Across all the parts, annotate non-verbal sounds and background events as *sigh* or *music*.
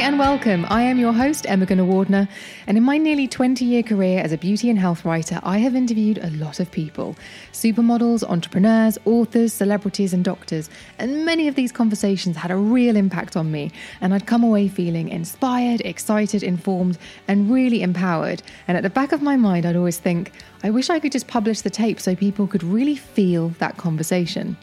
And welcome. I am your host, Emma Gunavardhana, and in my nearly 20 year career as a beauty and health writer, I have interviewed a lot of people supermodels, entrepreneurs, authors, celebrities, and doctors. And many of these conversations had a real impact on me, and I'd come away feeling inspired, excited, informed, and really empowered. And at the back of my mind, I'd always think, I wish I could just publish the tape so people could really feel that conversation.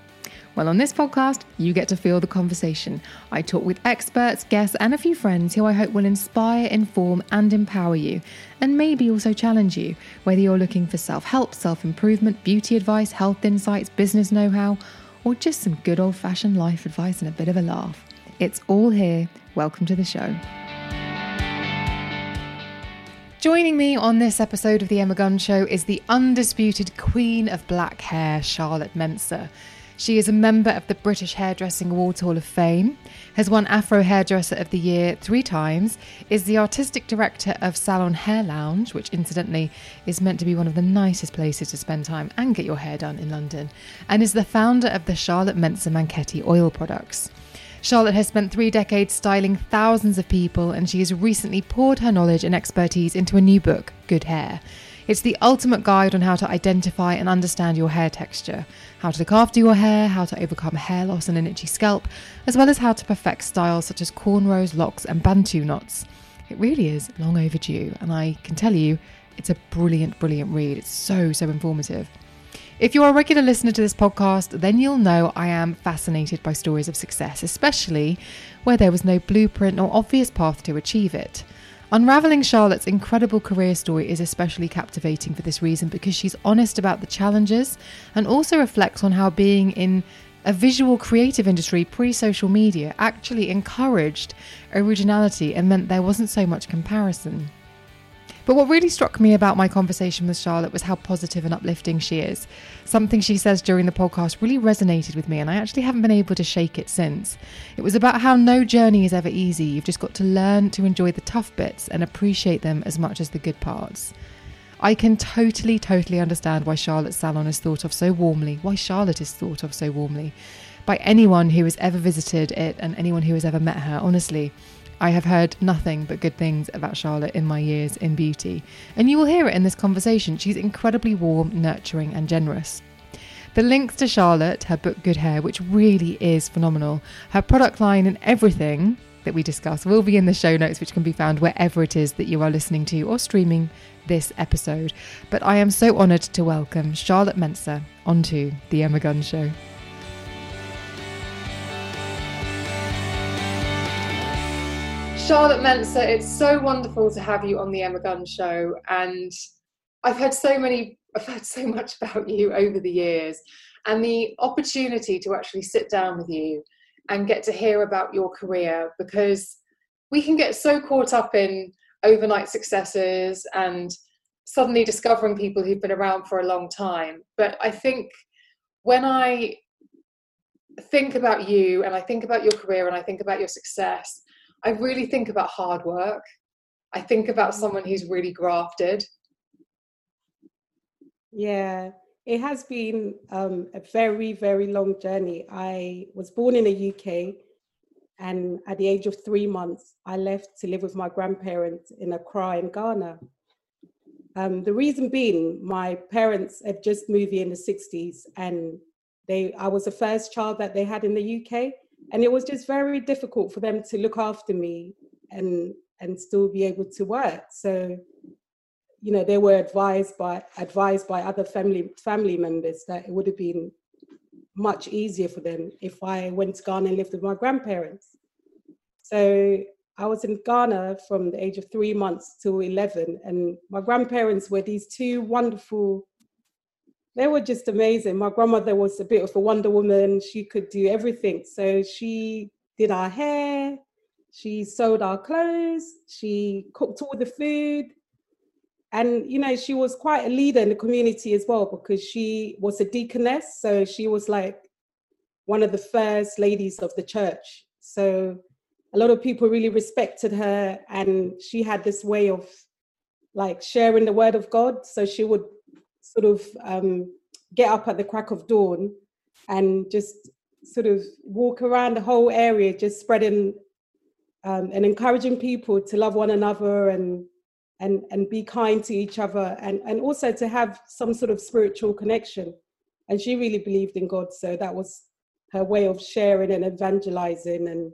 Well, on this podcast, you get to feel the conversation. I talk with experts, guests, and a few friends who I hope will inspire, inform, and empower you, and maybe also challenge you, whether you're looking for self help, self improvement, beauty advice, health insights, business know how, or just some good old fashioned life advice and a bit of a laugh. It's all here. Welcome to the show. Joining me on this episode of The Emma Guns Show is the undisputed queen of black hair, Charlotte Mensah. She is a member of the British Hairdressing Awards Hall of Fame, has won Afro Hairdresser of the Year three times, is the artistic director of Salon Hair Lounge, which incidentally is meant to be one of the nicest places to spend time and get your hair done in London, and is the founder of the Charlotte Mensah Manketti oil products. Charlotte has spent three decades styling thousands of people, and she has recently poured her knowledge and expertise into a new book, Good Hair. It's the ultimate guide on how to identify and understand your hair texture, how to look after your hair, how to overcome hair loss and an itchy scalp, as well as how to perfect styles such as cornrows, locks, and bantu knots. It really is long overdue, and I can tell you, it's a brilliant, brilliant read. It's so, so informative. If you're a regular listener to this podcast, then you'll know I am fascinated by stories of success, especially where there was no blueprint or obvious path to achieve it. Unraveling Charlotte's incredible career story is especially captivating for this reason because she's honest about the challenges and also reflects on how being in a visual creative industry pre social media actually encouraged originality and meant there wasn't so much comparison. But what really struck me about my conversation with Charlotte was how positive and uplifting she is. Something she says during the podcast really resonated with me, and I actually haven't been able to shake it since. It was about how no journey is ever easy. You've just got to learn to enjoy the tough bits and appreciate them as much as the good parts. I can totally, totally understand why Charlotte's salon is thought of so warmly, why Charlotte is thought of so warmly by anyone who has ever visited it and anyone who has ever met her, honestly. I have heard nothing but good things about Charlotte in my years in beauty, and you will hear it in this conversation. She's incredibly warm, nurturing, and generous. The links to Charlotte, her book Good Hair, which really is phenomenal, her product line, and everything that we discuss will be in the show notes, which can be found wherever it is that you are listening to or streaming this episode. But I am so honoured to welcome Charlotte Mensah onto The Emma Guns Show. Charlotte Mensah, it's so wonderful to have you on the Emma Guns show. And I've heard so many, I've heard so much about you over the years, and the opportunity to actually sit down with you and get to hear about your career because we can get so caught up in overnight successes and suddenly discovering people who've been around for a long time. But I think when I think about you and I think about your career and I think about your success, I really think about hard work. I think about mm. someone who's really grafted. Yeah, it has been um, a very, very long journey. I was born in the UK, and at the age of three months, I left to live with my grandparents in Accra in Ghana. Um, the reason being, my parents had just moved here in the 60s, and they I was the first child that they had in the UK, and it was just very difficult for them to look after me and and still be able to work. So, you know, they were advised by advised by other family family members that it would have been much easier for them if I went to Ghana and lived with my grandparents. So I was in Ghana from the age of three months to 11, and my grandparents were these two wonderful they were just amazing. My grandmother was a bit of a Wonder Woman. She could do everything. So she did our hair, she sewed our clothes, she cooked all the food. And, you know, she was quite a leader in the community as well because she was a deaconess. So she was like one of the first ladies of the church. So a lot of people really respected her. And she had this way of like sharing the word of God. So she would sort of um, get up at the crack of dawn and just sort of walk around the whole area, just spreading um, and encouraging people to love one another and and and be kind to each other and and also to have some sort of spiritual connection. And she really believed in God, so that was her way of sharing and evangelizing and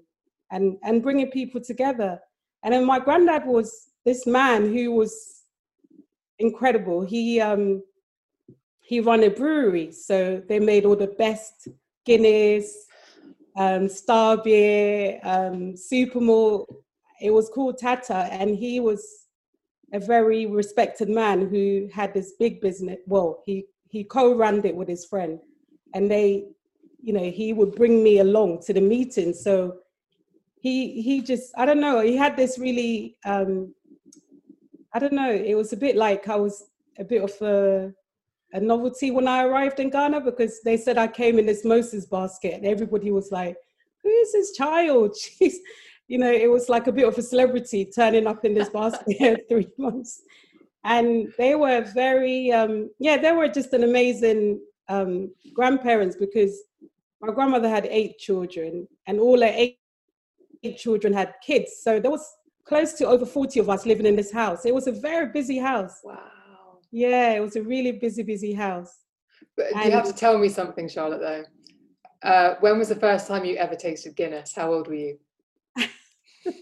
and and bringing people together. And then my granddad was this man who was incredible. He um, he ran a brewery, so they made all the best Guinness, um, Star Beer, um, Supermalt. It was called Tata, and he was a very respected man who had this big business. Well, he he co-ran it with his friend, and they, you know, he would bring me along to the meeting. So he he just I don't know. He had this really um, I don't know. It was a bit like I was a bit of a a novelty when I arrived in Ghana because they said I came in this Moses basket and everybody was like, who is this child? *laughs* She's, you know, it was like a bit of a celebrity turning up in this *laughs* basket *laughs* three months. And they were very, um, yeah, they were just an amazing um, grandparents because my grandmother had eight children and all her eight, eight children had kids. So there was close to over 40 of us living in this house. It was a very busy house. Wow. Yeah, it was a really busy, busy house. But and you have to tell me something, Charlotte, though. Uh, when was the first time you ever tasted Guinness? How old were you? *laughs* Do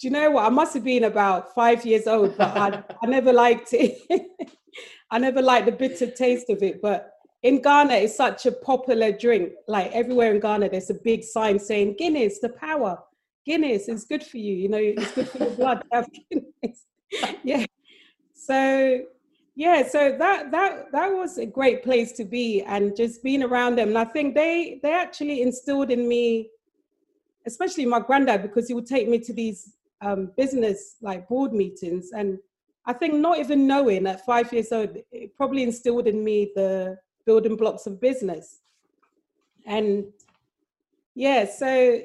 you know what? I must have been about five years old, but I, I never liked it. *laughs* I never liked the bitter taste of it. But in Ghana, it's such a popular drink. Like everywhere in Ghana, there's a big sign saying Guinness, the power. Guinness is good for you. You know, it's good for your blood to have *laughs* Guinness. yeah. So yeah so that that that was a great place to be and just being around them and i think they they actually instilled in me especially my granddad because he would take me to these um, business like board meetings and i think not even knowing at five years old it probably instilled in me the building blocks of business and yeah so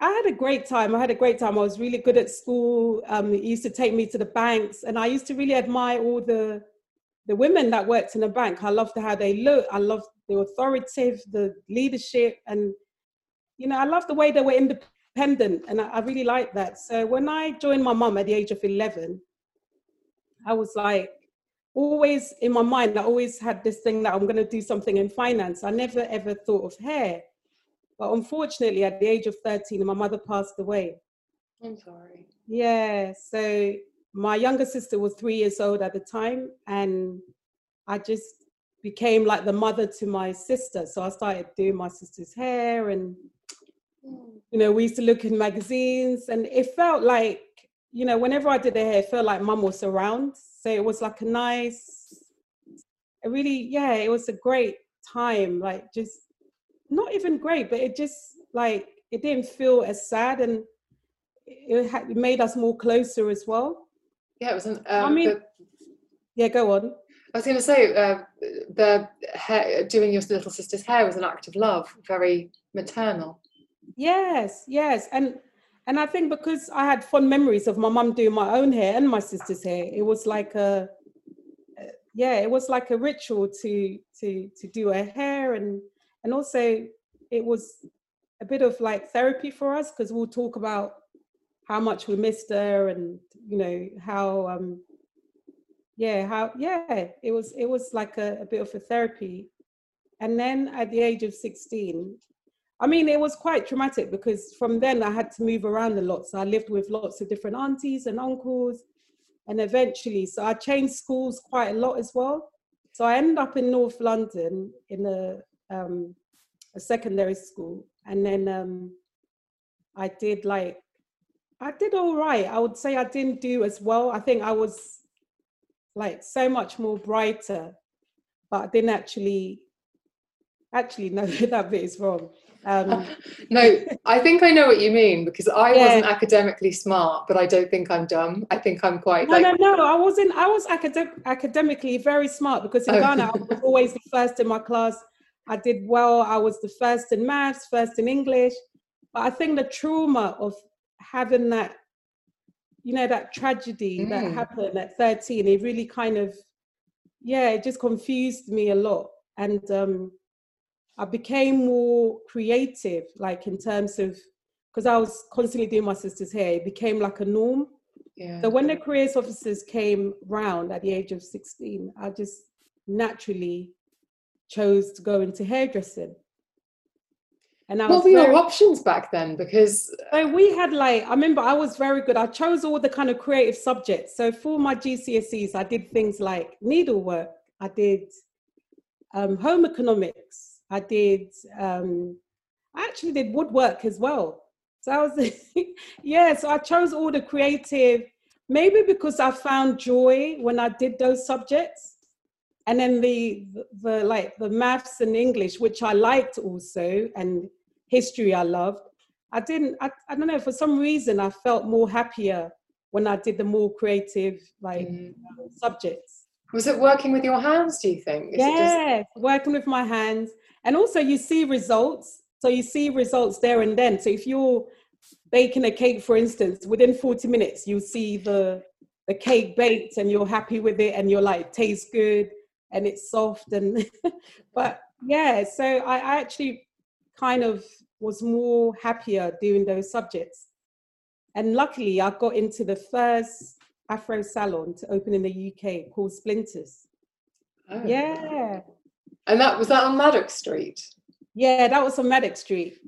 I had a great time. I had a great time. I was really good at school. Um, he used to take me to the banks, and I used to really admire all the the women that worked in the bank, I loved how they looked. I loved the authoritative, the leadership, and you know, I loved the way they were independent, and I, I really liked that. So when I joined my mum at the age of eleven, I was like, always in my mind, I always had this thing that I'm going to do something in finance. I never ever thought of hair, but unfortunately, at the age of thirteen, my mother passed away. I'm sorry. Yeah, so my younger sister was three years old at the time, and I just became like the mother to my sister. So I started doing my sister's hair, and you know, we used to look in magazines, and it felt like, you know, whenever I did her hair, it felt like mum was around. So it was like a nice, a really, yeah, it was a great time. Like just not even great, but it just like it didn't feel as sad and it, had, it made us more closer as well. Yeah, it was an. Um, I mean, the, yeah, go on. I was going to say uh, the hair, doing your little sister's hair was an act of love, very maternal. Yes, yes, and and I think because I had fond memories of my mum doing my own hair and my sister's hair, it was like a yeah, it was like a ritual to to to do her hair and and also it was a bit of like therapy for us because we'll talk about how much we missed her and you know how um yeah how yeah it was it was like a, a bit of a therapy. And then at the age of 16 i mean it was quite traumatic because from then i had to move around a lot. So i lived with lots of different aunties and uncles and eventually so i changed schools quite a lot as well. So i ended up in north london in a um, a secondary school. And then um, I did like I did all right. I would say I didn't do as well. I think I was like so much more brighter, but I didn't actually actually *laughs* no that bit is wrong. Um, *laughs* no, I think I know what you mean because I yeah. wasn't academically smart, but I don't think I'm dumb. I think I'm quite. No, like... no, no. I wasn't. I was academic, academically very smart because in oh. Ghana I was *laughs* always the first in my class. I did well. I was the first in maths, first in English. But I think the trauma of having that, you know, that tragedy mm. that happened at 13, it really kind of, yeah, it just confused me a lot. And um, I became more creative, like in terms of, because I was constantly doing my sister's hair, it became like a norm. Yeah. So when the careers officers came round at the age of 16, I just naturally chose to go into hairdressing. And I what were very, options back then? Because so we had like I remember I was very good. I chose all the kind of creative subjects. So for my GCSEs, I did things like needlework. I did um, home economics. I did. Um, I actually did woodwork as well. So I was *laughs* yeah. So I chose all the creative. Maybe because I found joy when I did those subjects and then the, the, the like the maths and english which i liked also and history i loved. I didn't I, I don't know for some reason i felt more happier when i did the more creative like mm. subjects. Was it working with your hands do you think? Is yeah just... working with my hands. And also you see results so you see results there and then. So if you're baking a cake for instance within 40 minutes you see the the cake baked and you're happy with it and you're like tastes good and it's soft and *laughs* but yeah so I, I actually kind of was more happier doing those subjects. And luckily i got into the first afro salon to open in the uk called splinters. Oh. yeah. And that was that on maddox street? Yeah that was on maddox street.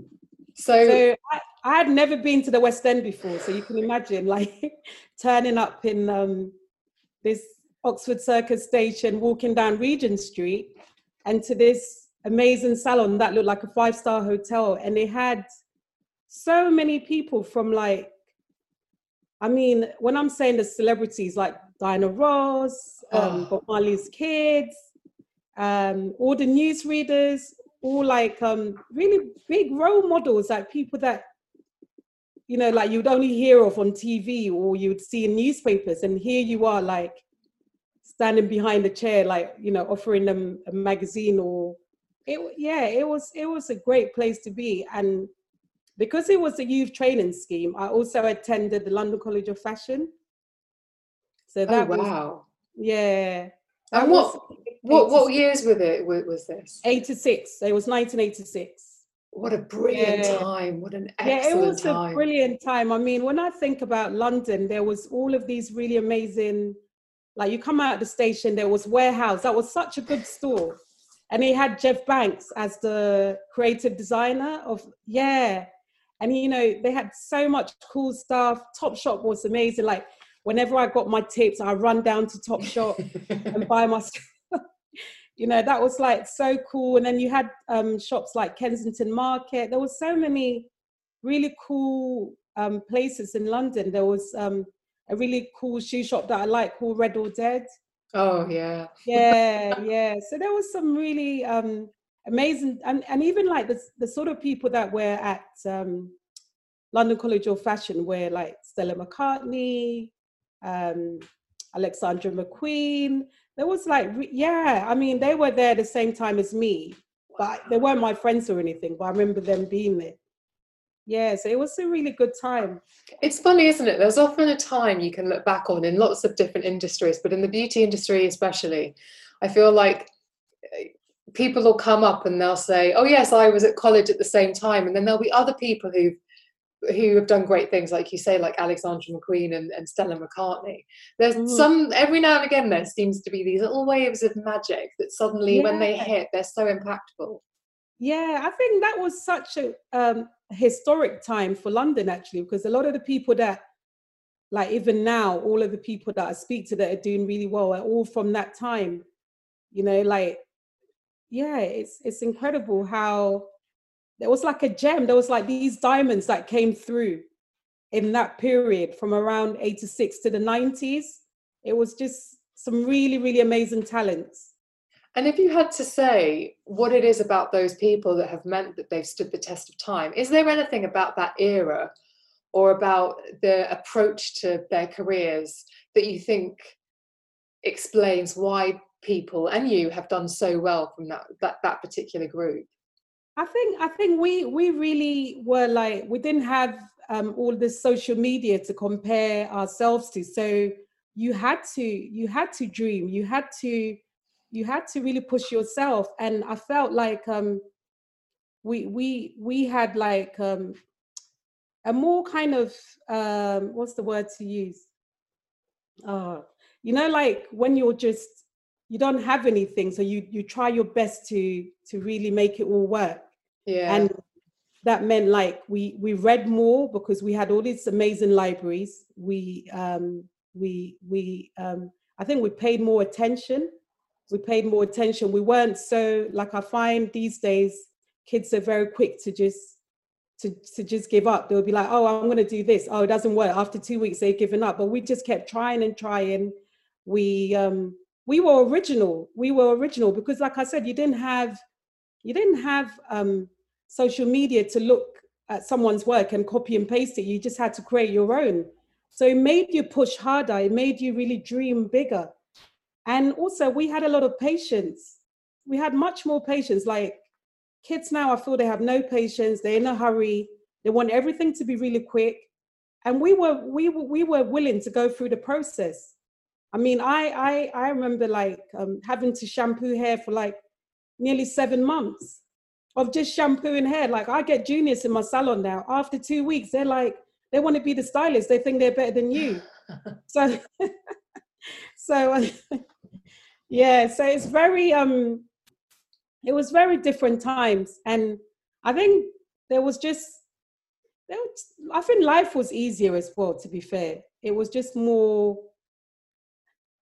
So, so I, I, had never been to the west end before so you can imagine *laughs* like turning up in um, this Oxford Circus station, walking down Regent Street, and to this amazing salon that looked like a five star hotel. And they had so many people from like, I mean, when I'm saying the celebrities like Diana Ross, um, oh. Bob Marley's kids, um, all the newsreaders, all like um, really big role models, like people that you know, like you'd only hear of on TV or you'd see in newspapers, and here you are, like standing behind the chair, like you know, offering them a magazine or it. Yeah, it was it was a great place to be, and because it was a youth training scheme, I also attended the London College of Fashion. So oh, that oh, wow. Was, yeah. And what what what years with it was this? 86. It was 1986. What a brilliant yeah. time. What an excellent Yeah, it was time. a brilliant time. I mean, when I think about London, there was all of these really amazing like you come out of the station, there was Warehouse. That was such a good store. And he had Jeff Banks as the creative designer of, yeah. And, you know, they had so much cool stuff. Top Shop was amazing. Like whenever I got my tips, I run down to Top Shop *laughs* and buy my stuff. *laughs* you know, that was like so cool. And then you had um, shops like Kensington Market. There was so many really cool um, places in London. There was um, a really cool shoe shop that I like called Red or Dead. Oh yeah. yeah, yeah. So there was some really um amazing and, and even like the the sort of people that were at um London College of Fashion were like Stella McCartney, um, Alexander McQueen. There was like, yeah, I mean, they were there the same time as me, but they weren't my friends or anything, but I remember them being there. Yeah, so it was a really good time. It's funny, isn't it? There's often a time you can look back on in lots of different industries, but in the beauty industry especially, I feel like eh, people will come up and they'll say, "Oh yes, I was at college at the same time," and then there'll be other people who've who have done great things, like you say, like Alexander McQueen and, and Stella McCartney. There's mm. some every now and again there seems to be these little waves of magic that suddenly, yeah. when they hit, they're so impactful. Yeah, I think that was such a um, historic time for London actually, because a lot of the people that, like even now, all of the people that I speak to that are doing really well are all from that time. You know, like yeah, it's it's incredible how there was like a gem. There was like these diamonds that came through in that period from around 86 to the 90s. It was just some really, really amazing talents. And if you had to say what it is about those people that have meant that they've stood the test of time, is there anything about that era or about the approach to their careers that you think explains why people and you have done so well from that that, that particular group? I think I think we we really were like we didn't have um, all this social media to compare ourselves to. So you had to you had to dream. You had to you had to really push yourself. And I felt like um, we we we had like um, a more kind of um, what's the word to use? Uh, you know, like when you're just you don't have anything, so you you try your best to to really make it all work. Yeah. And that meant like we we read more because we had all these amazing libraries. We um we we um I think we paid more attention. We paid more attention. We weren't so like I find these days kids are very quick to just to, to just give up. They'll be like, oh, I'm gonna do this. Oh, it doesn't work. After two weeks, they've given up. But we just kept trying and trying. We um we were original. We were original because like I said, you didn't have you didn't have um social media to look at someone's work and copy and paste it. You just had to create your own. So it made you push harder. It made you really dream bigger. And also, we had a lot of patience. We had much more patience. Like kids now, I feel they have no patience. They're in a hurry. They want everything to be really quick. And we were we were, we were willing to go through the process. I mean, I I I remember like um, having to shampoo hair for like nearly seven months of just shampooing hair. Like I get juniors in my salon now. After two weeks, they're like, they want to be the stylist. They think they're better than you. *laughs* so, *laughs* so *laughs* yeah. So it's very um, it was very different times, and I think there was just, there was, I think life was easier as well. To be fair, it was just more.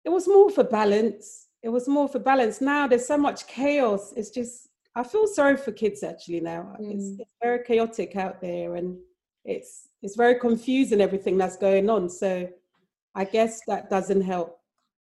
It was more for balance. It was more for balance. Now there's so much chaos. It's just I feel sorry for kids actually now. Mm. It's, it's, very chaotic out there, and it's it's very confusing everything that's going on. So I guess that doesn't help.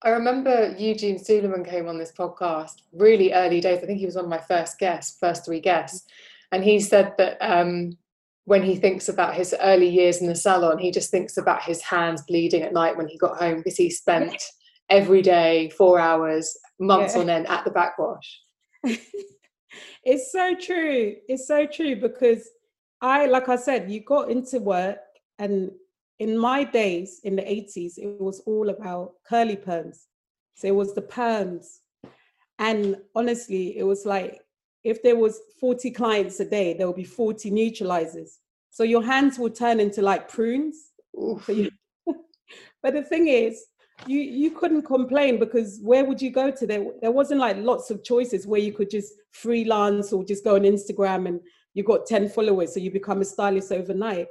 I remember Eugene Souleiman came on this podcast really early days. I think he was one of my first guests, first three guests, and he said that um, when he thinks about his early years in the salon, he just thinks about his hands bleeding at night when he got home because he spent *laughs* every day four hours, months yeah. on end at the backwash. *laughs* it's so true. It's so true because I, like I said, you got into work, and in my days in the 80s, it was all about curly perms. So it was the perms. And honestly, it was like if there was 40 clients a day, there would be 40 neutralizers. So your hands would turn into like prunes. *laughs* but the thing is, you you couldn't complain because where would you go to there there wasn't like lots of choices where you could just freelance or just go on instagram and you got 10 followers so you become a stylist overnight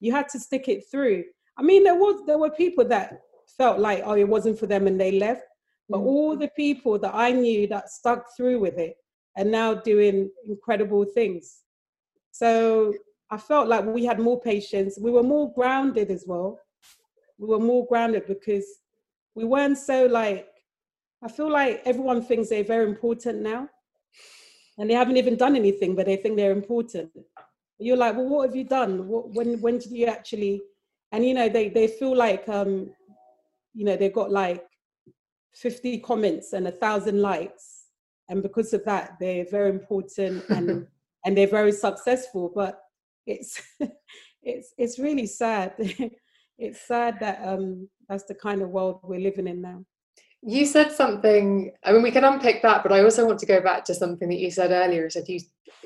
you had to stick it through i mean there was there were people that felt like oh it wasn't for them and they left but mm. all the people that i knew that stuck through with it are now doing incredible things so i felt like we had more patience we were more grounded as well we were more grounded because we weren't so like I feel like everyone thinks they're very important now. And they haven't even done anything, but they think they're important. You're like, well, what have you done? What, when when did you actually and you know, they, they feel like um, you know, they've got like 50 comments and a thousand likes. And because of that, they're very important *laughs* and and they're very successful. But it's *laughs* it's it's really sad. *laughs* it's sad that um that's the kind of world we're living in now. You said something. I mean, we can unpick that, but I also want to go back to something that you said earlier. You Said you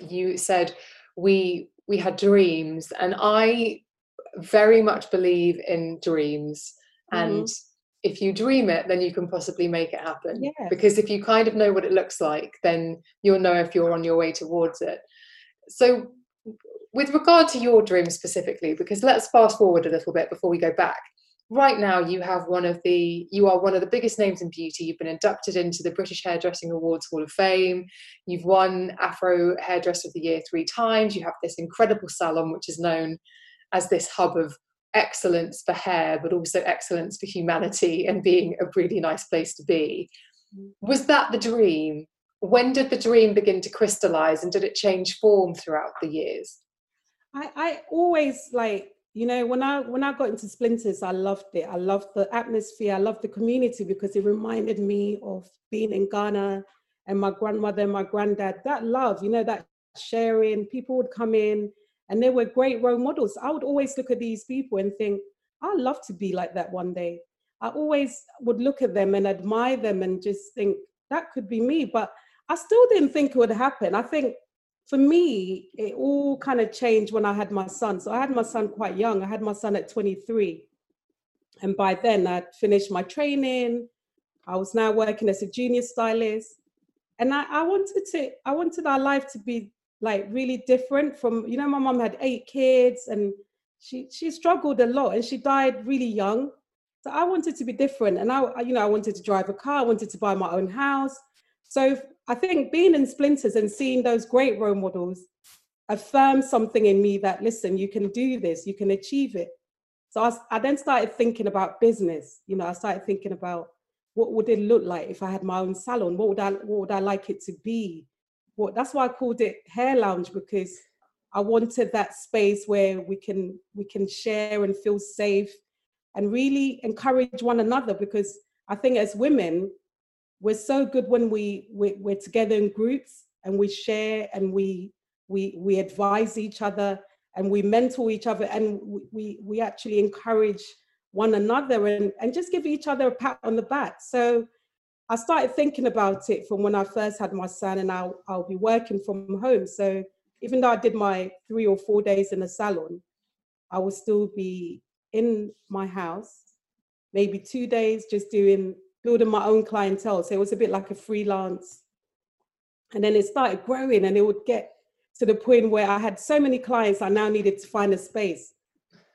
you said we we had dreams, and I very much believe in dreams. And mm-hmm. if you dream it, then you can possibly make it happen. Yeah. Because if you kind of know what it looks like, then you'll know if you're on your way towards it. So, with regard to your dream specifically, because let's fast forward a little bit before we go back right now you have one of the you are one of the biggest names in beauty. You've been inducted into the british hairdressing awards hall of fame. You've won afro hairdresser of the year three times. You have this incredible salon which is known as this hub of excellence for hair but also excellence for humanity *laughs* and being a really nice place to be. Was that the dream? When did the dream begin to crystallize and did it change form throughout the years? I i always like you know when i when i got into splinters i loved it. I loved the atmosphere. I loved the community because it reminded me of being in ghana and my grandmother and my granddad. That love you know that sharing people would come in and they were great role models. I would always look at these people and think i'd love to be like that one day. I always would look at them and admire them and just think that could be me. But i still didn't think it would happen. I think for me, it all kind of changed when I had my son. So I had my son quite young. I had my son at 23. And by then I'd finished my training. I was now working as a junior stylist. And I, I wanted to, I wanted our life to be like really different from, you know, my mom had eight kids and she she struggled a lot and she died really young. So I wanted to be different. And I, you know, I wanted to drive a car, I wanted to buy my own house. So I think being in Splinters and seeing those great role models affirmed something in me that, listen, you can do this, you can achieve it. So I, I then started thinking about business. You know, I started thinking about what would it look like if I had my own salon? What would I what would I like it to be? What that's why I called it hair lounge because I wanted that space where we can we can share and feel safe and really encourage one another because I think as women we're so good when we, we we're together in groups and we share and we we we advise each other and we mentor each other and we we actually encourage one another and and just give each other a pat on the back. So i started thinking about it from when i first had my son and i'll, I'll be working from home. So even though i did my three or four days in the salon i will still be in my house maybe two days just doing building my own clientele. So it was a bit like a freelance. And then it started growing and it would get to the point where I had so many clients, I now needed to find a space.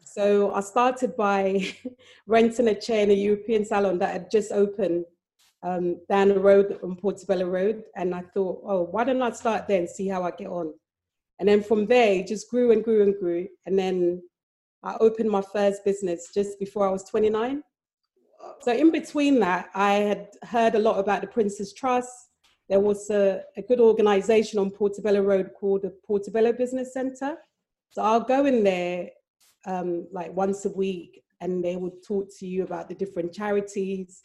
So I started by *laughs* renting a chair in a European salon that had just opened um, down the road on Portobello Road. And I thought, oh, why don't I start there and see how I get on? And then from there, it just grew and grew and grew. And then I opened my first business just before I was 29 so in between that, I had heard a lot about the Prince's Trust. There was a, a good organization on Portobello Road called the Portobello Business Center. So I'll go in there um, like once a week and they would talk to you about the different charities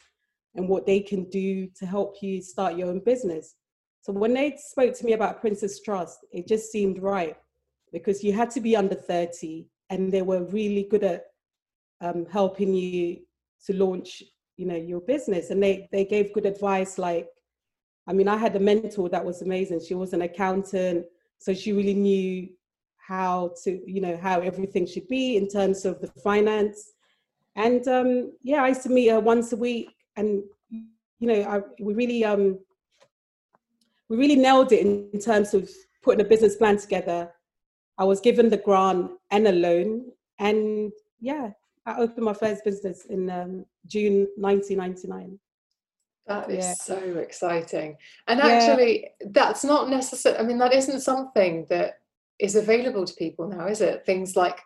and what they can do to help you start your own business. So when they spoke to me about Prince's Trust, it just seemed right because you had to be under 30 and they were really good at um, helping you to launch you know your business. And they they gave good advice like i mean i had a mentor that was amazing. She was an accountant so she really knew how to you know how everything should be in terms of the finance. And um yeah i used to meet her once a week and you know I, we really um we really nailed it in, in terms of putting a business plan together. I was given the grant and a loan and yeah I opened my first business in um, June 1999. That is yeah. so exciting. And actually, yeah. that's not necessary. I mean, that isn't something that is available to people now, is it? Things like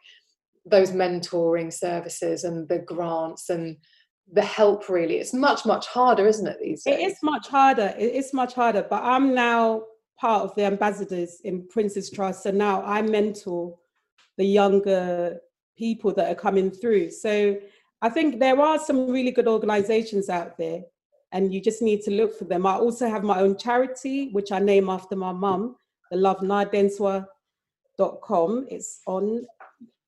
those mentoring services and the grants and the help really it's much much harder isn't it these days it is much harder it is much harder but i'm now part of the ambassadors in prince's trust so now i mentor the younger people that are coming through. So i think there are some really good organizations out there and you just need to look for them. I also have my own charity which i name after my mum the love com. it's on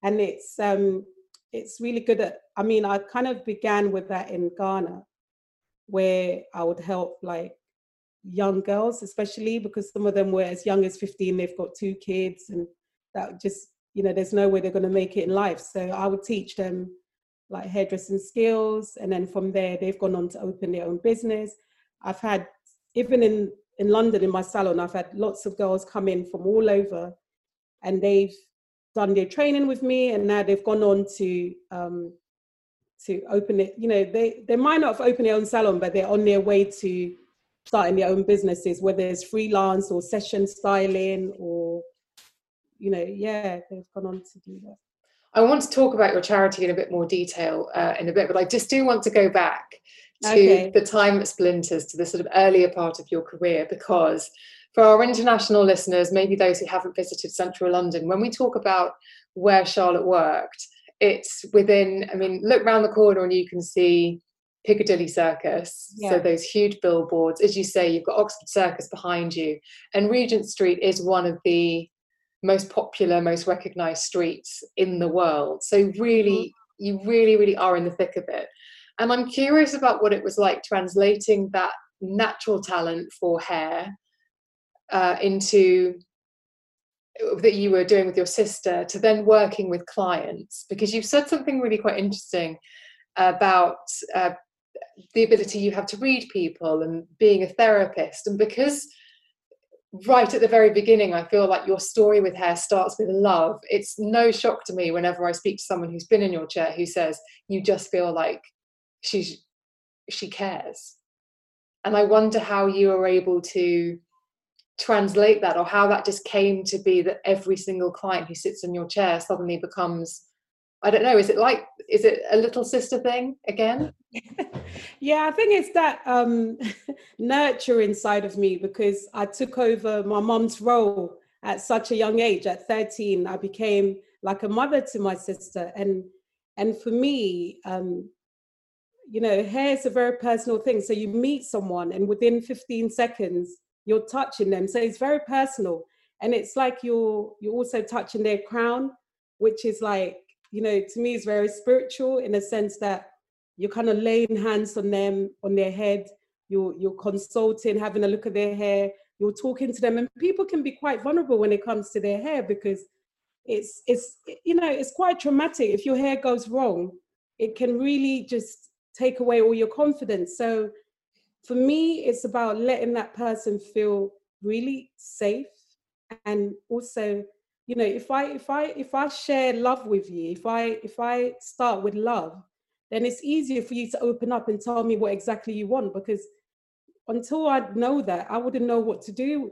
and it's um it's really good at i mean i kind of began with that in ghana where i would help like young girls especially because some of them were as young as 15 they've got two kids and that just you know there's no way they're going to make it in life. So i would teach them like hairdressing skills and then from there they've gone on to open their own business. I've had even in in london in my salon i've had lots of girls come in from all over and they've done their training with me and now they've gone on to um, to open it. You know they they might not have opened their own salon but they're on their way to starting their own businesses whether it's freelance or session styling or you know yeah they've gone on to do that i want to talk about your charity in a bit more detail uh, in a bit but i just do want to go back to okay. the time at splinters to the sort of earlier part of your career because for our international listeners, maybe those who haven't visited central London, when we talk about where Charlotte worked, it's within, I mean, look round the corner and you can see Piccadilly Circus. Yeah. So those huge billboards. As you say, you've got Oxford Circus behind you. And Regent Street is one of the most popular, most recognized streets in the world. So really, mm-hmm. you really, really are in the thick of it. And I'm curious about what it was like translating that natural talent for hair uh, into that you were doing with your sister to then working with clients because you've said something really quite interesting about uh, the ability you have to read people and being a therapist and because right at the very beginning i feel like your story with hair starts with love. It's no shock to me whenever i speak to someone who's been in your chair who says you just feel like she's she cares. And i wonder how you are able to translate that or how that just came to be that every single client who sits in your chair suddenly becomes i don't know is it like is it a little sister thing again *laughs* yeah i think it's that um *laughs* nurture inside of me because i took over my mom's role at such a young age at 13 i became like a mother to my sister and and for me um you know hair is a very personal thing so you meet someone and within 15 seconds you're touching them. So it's very personal. And it's like you're you're also touching their crown, which is like, you know, to me is very spiritual in a sense that you're kind of laying hands on them, on their head, you're you're consulting, having a look at their hair, you're talking to them. And people can be quite vulnerable when it comes to their hair because it's it's you know, it's quite traumatic. If your hair goes wrong, it can really just take away all your confidence. So for me, it's about letting that person feel really safe and also you know if i if i if i share love with you if i if i start with love then it's easier for you to open up and tell me what exactly you want because until i know that i wouldn't know what to do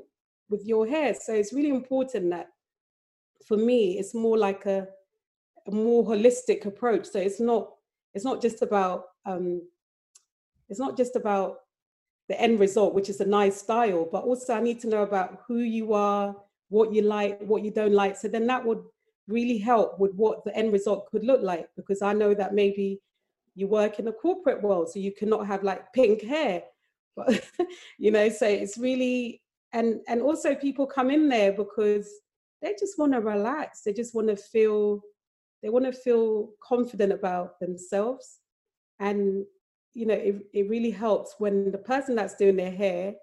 with your hair. So it's really important that for me it's more like a, a more holistic approach. So it's not it's not just about um it's not just about the end result, which is a nice style, but also I need to know about who you are, what you like, what you don't like. So then that would really help with what the end result could look like, because I know that maybe you work in the corporate world, so you cannot have like pink hair, but *laughs* you know, so it's really and and also people come in there because they just want to relax, they just want to feel they want to feel confident about themselves. And you know, it, it really helps when the person that's doing their hair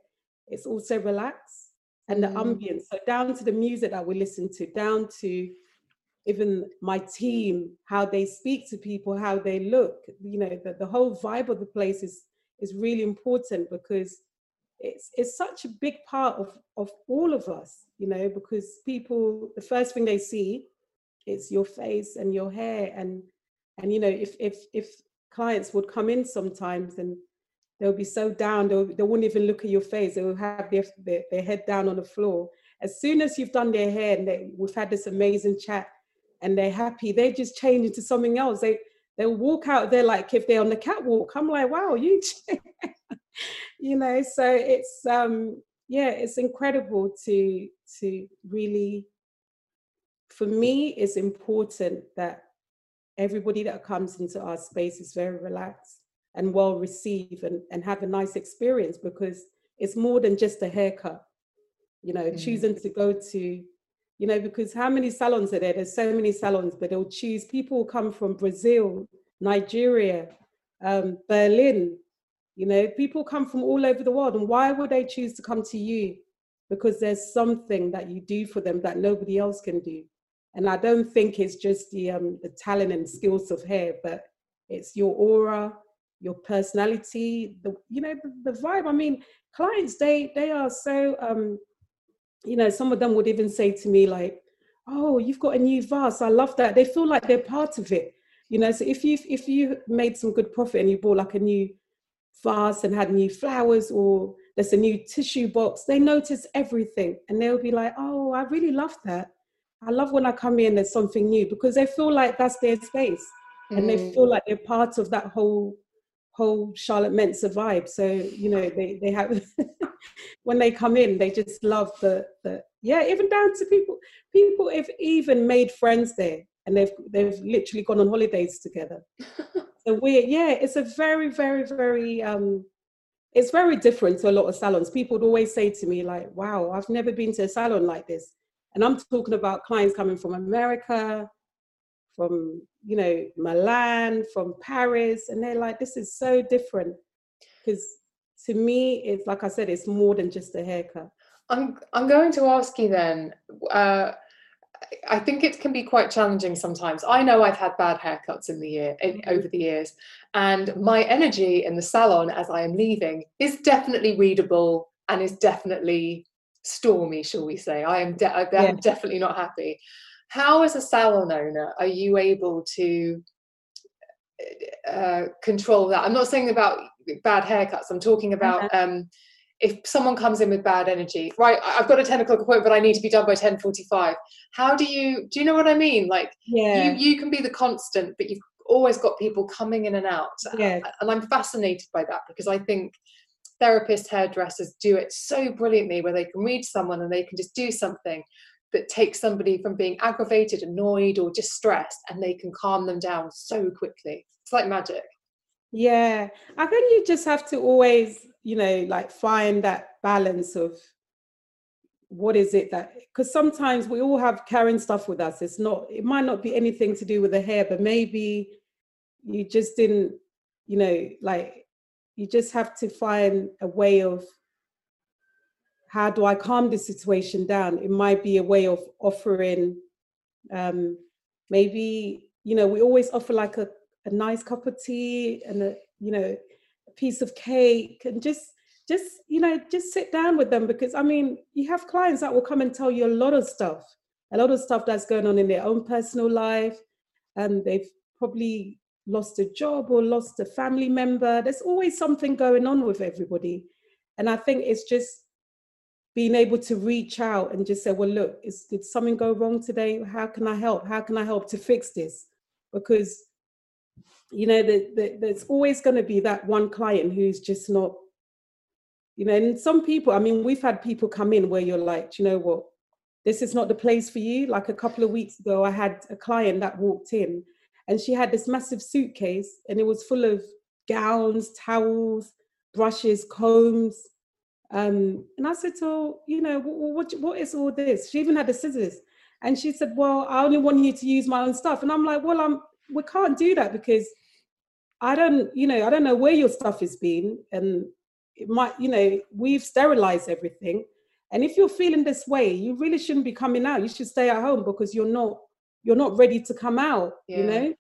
is also relaxed and the mm. ambience. So down to the music that we listen to, down to even my team, how they speak to people, how they look, you know, the, the whole vibe of the place is is really important because it's it's such a big part of of all of us, you know, because people the first thing they see is your face and your hair and and you know if if if clients would come in sometimes and they'll be so down, they'll, they won't even look at your face. They will have their, their, their head down on the floor. As soon as you've done their hair and they, we've had this amazing chat, and they're happy, they just change into something else. They they'll walk out there like if they're on the catwalk. I'm like, wow, you *laughs* you know, so it's um yeah, it's incredible to to really for me it's important that everybody that comes into our space is very relaxed and well received and, and have a nice experience because it's more than just a haircut you know mm-hmm. choosing to go to you know because how many salons are there? There's so many salons but they'll choose people who come from brazil nigeria um, berlin you know people come from all over the world. And why would they choose to come to you? Because there's something that you do for them that nobody else can do. And i don't think it's just the um, the talent and skills of hair but it's your aura your personality the you know the, the vibe i mean clients they they are so um you know some of them would even say to me like oh you've got a new vase i love that they feel like they're part of it you know so if you if you made some good profit and you bought like a new vase and had new flowers or there's a new tissue box they notice everything and they'll be like oh i really love that i love when i come in there's something new because they feel like that's their space mm. and they mm. feel like they're part of that whole whole Charlotte Mensah vibe. So you know they they have *laughs* when they come in, they just love the the yeah. Even down to people people have even made friends there, and they've they've literally gone on holidays together. *laughs* so we yeah, it's a very very very um. It's very different to a lot of salons. People would always say to me, like, wow, I've never been to a salon like this. And I'm talking about clients coming from America, from you know Milan, from Paris, and they're like, this is so different because to me, it's like I said, it's more than just a haircut. I'm I'm going to ask you then. Uh, I think it can be quite challenging sometimes. I know I've had bad haircuts in the year in, mm-hmm. over the years, and my energy in the salon as I am leaving is definitely readable and is definitely stormy, shall we say? I am, de- I am yeah. definitely not happy how as a salon owner are you able to uh, control that i'm not saying about bad haircuts i'm talking about uh-huh. um, if someone comes in with bad energy right i've got a 10 o'clock appointment but i need to be done by 10.45 how do you do you know what i mean like yeah. you, you can be the constant but you've always got people coming in and out yeah. and i'm fascinated by that because i think therapists hairdressers do it so brilliantly where they can read someone and they can just do something that takes somebody from being aggravated, annoyed, or just stressed, and they can calm them down so quickly. It's like magic. Yeah, I think you just have to always, you know, like find that balance of what is it that because sometimes we all have carrying stuff with us. It's not, it might not be anything to do with the hair, but maybe you just didn't, you know, like you just have to find a way of how do I calm the situation down? It might be a way of offering, um, maybe, you know, we always offer like a, a nice cup of tea and a, you know, a piece of cake and just, just, you know, just sit down with them because I mean, you have clients that will come and tell you a lot of stuff, a lot of stuff that's going on in their own personal life. And they've probably lost a job or lost a family member. There's always something going on with everybody. And I think it's just being able to reach out and just say, well, look, is, did something go wrong today? How can I help? How can I help to fix this? Because, you know, the, the, there's always going to be that one client who's just not, you know, and some people, I mean, we've had people come in where you're like, you know what, this is not the place for you. Like a couple of weeks ago, I had a client that walked in and she had this massive suitcase and it was full of gowns, towels, brushes, combs, um, and I said to her, you know, what, what is all this? She even had the scissors. And she said, well, I only want you to use my own stuff. And I'm like, well, I'm, we can't do that because I don't, you know, I don't know where your stuff has been. And it might, you know, we've sterilized everything. And if you're feeling this way, you really shouldn't be coming out. You should stay at home because you're not, you're not ready to come out, yeah. you know?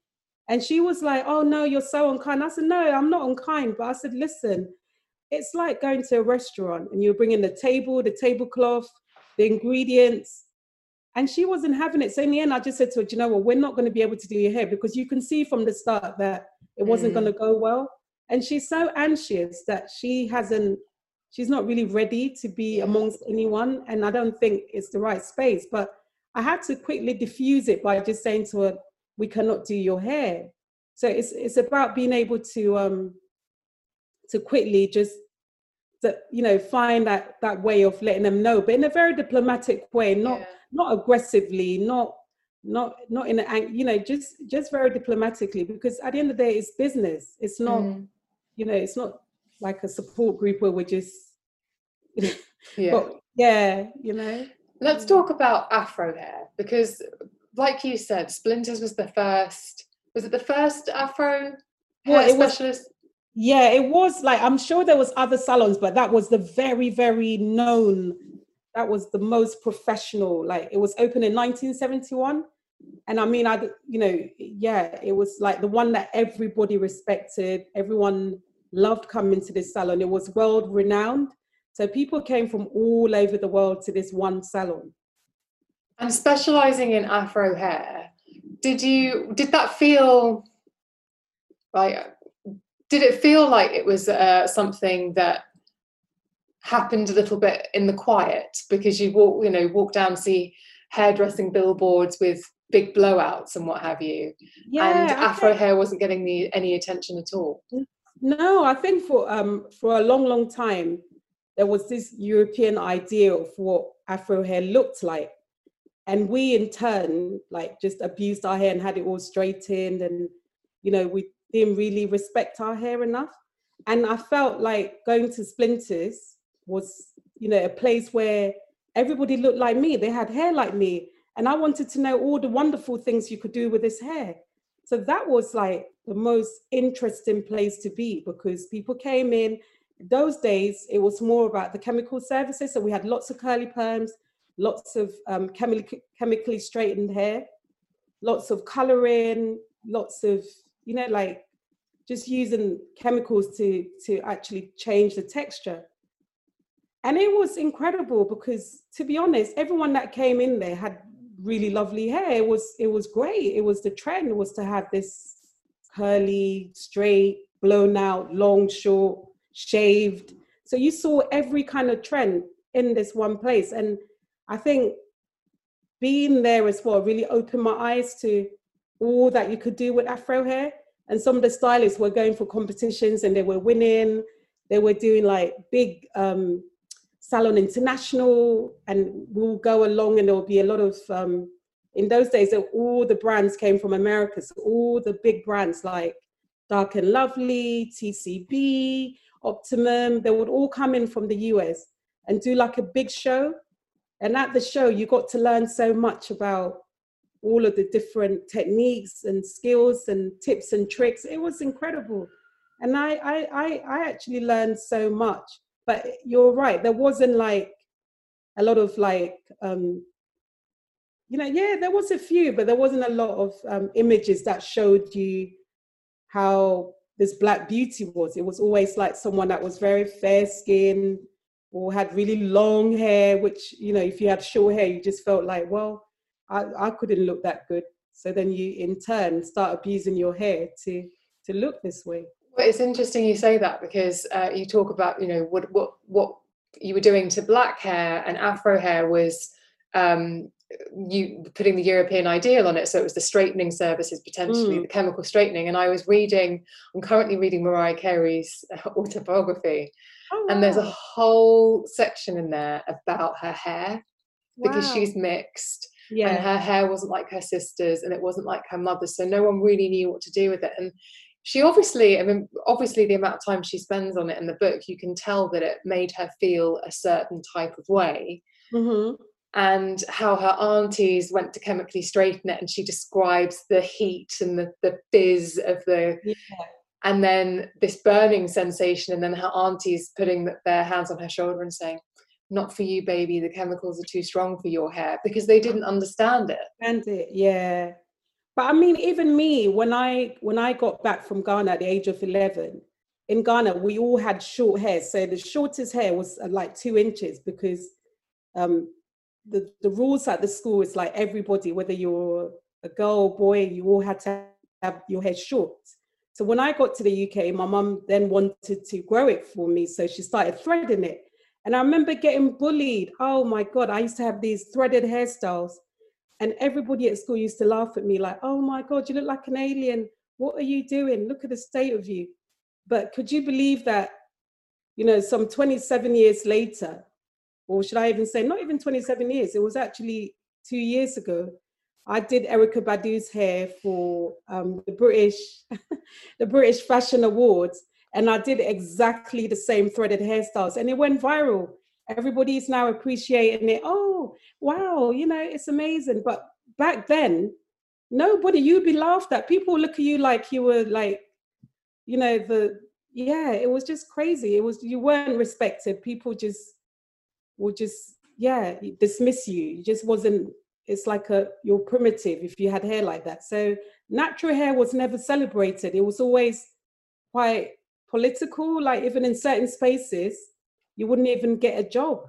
And she was like, oh no, you're so unkind. I said, no, I'm not unkind. But I said, listen, it's like going to a restaurant and you're bringing the table, the tablecloth, the ingredients. And she wasn't having it. So in the end, I just said to her, you know what, we're not going to be able to do your hair because you can see from the start that it wasn't mm. going to go well. And she's so anxious that she hasn't, she's not really ready to be amongst anyone. And I don't think it's the right space. But I had to quickly diffuse it by just saying to her, "We cannot do your hair." So it's it's about being able to um to quickly just that you know find that that way of letting them know, but in a very diplomatic way, not yeah. not aggressively, not not not in an you know just just very diplomatically because at the end of the day it's business it's not mm. you know it's not like a support group where we're just *laughs* yeah but, yeah you know let's talk about afro hair because like you said splinters was the first was it the first afro well, hair specialist was, yeah it was like i'm sure there was other salons but that was the very very known that was the most professional. Like it was open in 1971 and i mean i you know yeah it was like the one that everybody respected. Everyone loved coming to this salon. It was world renowned. So people came from all over the world to this one salon. And specializing in afro hair did you did that feel like did it feel like it was uh, something that happened a little bit in the quiet? Because you walk you know walk down see hairdressing billboards with big blowouts and what have you. Yeah, and afro hair wasn't getting the, any attention at all. No i think for um for a long long time there was this european idea of what afro hair looked like. And we in turn like just abused our hair and had it all straightened and you know we didn't really respect our hair enough. And i felt like going to splinters was you know a place where everybody looked like me. They had hair like me. And i wanted to know all the wonderful things you could do with this hair. So that was like the most interesting place to be because people came in. Those days it was more about the chemical services. So we had lots of curly perms lots of um, chemi- chemically straightened hair lots of coloring lots of you know like just using chemicals to to actually change the texture. And it was incredible because to be honest everyone that came in there had really lovely hair. It was it was great. It was the trend was to have this curly straight blown out long short shaved. So you saw every kind of trend in this one place. And i think being there as well really opened my eyes to all that you could do with afro hair and some of the stylists were going for competitions and they were winning they were doing like big um, Salon International, and we'll go along, and there will be a lot of. Um, in those days, all the brands came from America, so all the big brands like Dark and Lovely, TCB, Optimum, they would all come in from the US and do like a big show. And at the show, you got to learn so much about all of the different techniques and skills and tips and tricks. It was incredible. And I, I, I, I actually learned so much but you're right there wasn't like a lot of like um you know yeah there was a few but there wasn't a lot of um, images that showed you how this black beauty was it was always like someone that was very fair skinned or had really long hair which you know if you had short hair you just felt like well I, I couldn't look that good so then you in turn start abusing your hair to to look this way but it's interesting you say that because uh, you talk about you know what what what you were doing to black hair and afro hair was um, you putting the European ideal on it. So it was the straightening services, potentially mm. the chemical straightening. And I was reading, I'm currently reading Mariah Carey's *laughs* autobiography. Oh, wow. And there's a whole section in there about her hair wow. because she's mixed. Yeah. And her hair wasn't like her sister's and it wasn't like her mother's. So no one really knew what to do with it. And she obviously i mean obviously the amount of time she spends on it in the book you can tell that it made her feel a certain type of way mm-hmm. and how her aunties went to chemically straighten it and she describes the heat and the, the fizz of the yeah. and then this burning sensation and then her aunties putting their hands on her shoulder and saying not for you baby the chemicals are too strong for your hair because they didn't understand it and it yeah but I mean, even me, when I when I got back from Ghana at the age of 11, in Ghana, we all had short hair. So the shortest hair was uh, like two inches because um, the, the rules at the school is like everybody, whether you're a girl or boy, you all had to have your hair short. So when I got to the UK, my mum then wanted to grow it for me. So she started threading it. And I remember getting bullied. Oh my God, I used to have these threaded hairstyles And everybody at school used to laugh at me like, oh my God, you look like an alien. What are you doing? Look at the state of you. But could you believe that, you know, some 27 years later, or should I even say, not even 27 years, it was actually two years ago, I did Erykah Badu's hair for um, the British, *laughs* the British Fashion Awards, and I did exactly the same threaded hairstyles, and it went viral. Everybody is now appreciating it. Oh, wow, you know, it's amazing. But back then, nobody, you'd be laughed at. People look at you like you were like, you know, the yeah, it was just crazy. It was you weren't respected. People just would just yeah dismiss you. It just wasn't. It's like a you're primitive if you had hair like that. So natural hair was never celebrated. It was always quite political. Like even in certain spaces, you wouldn't even get a job.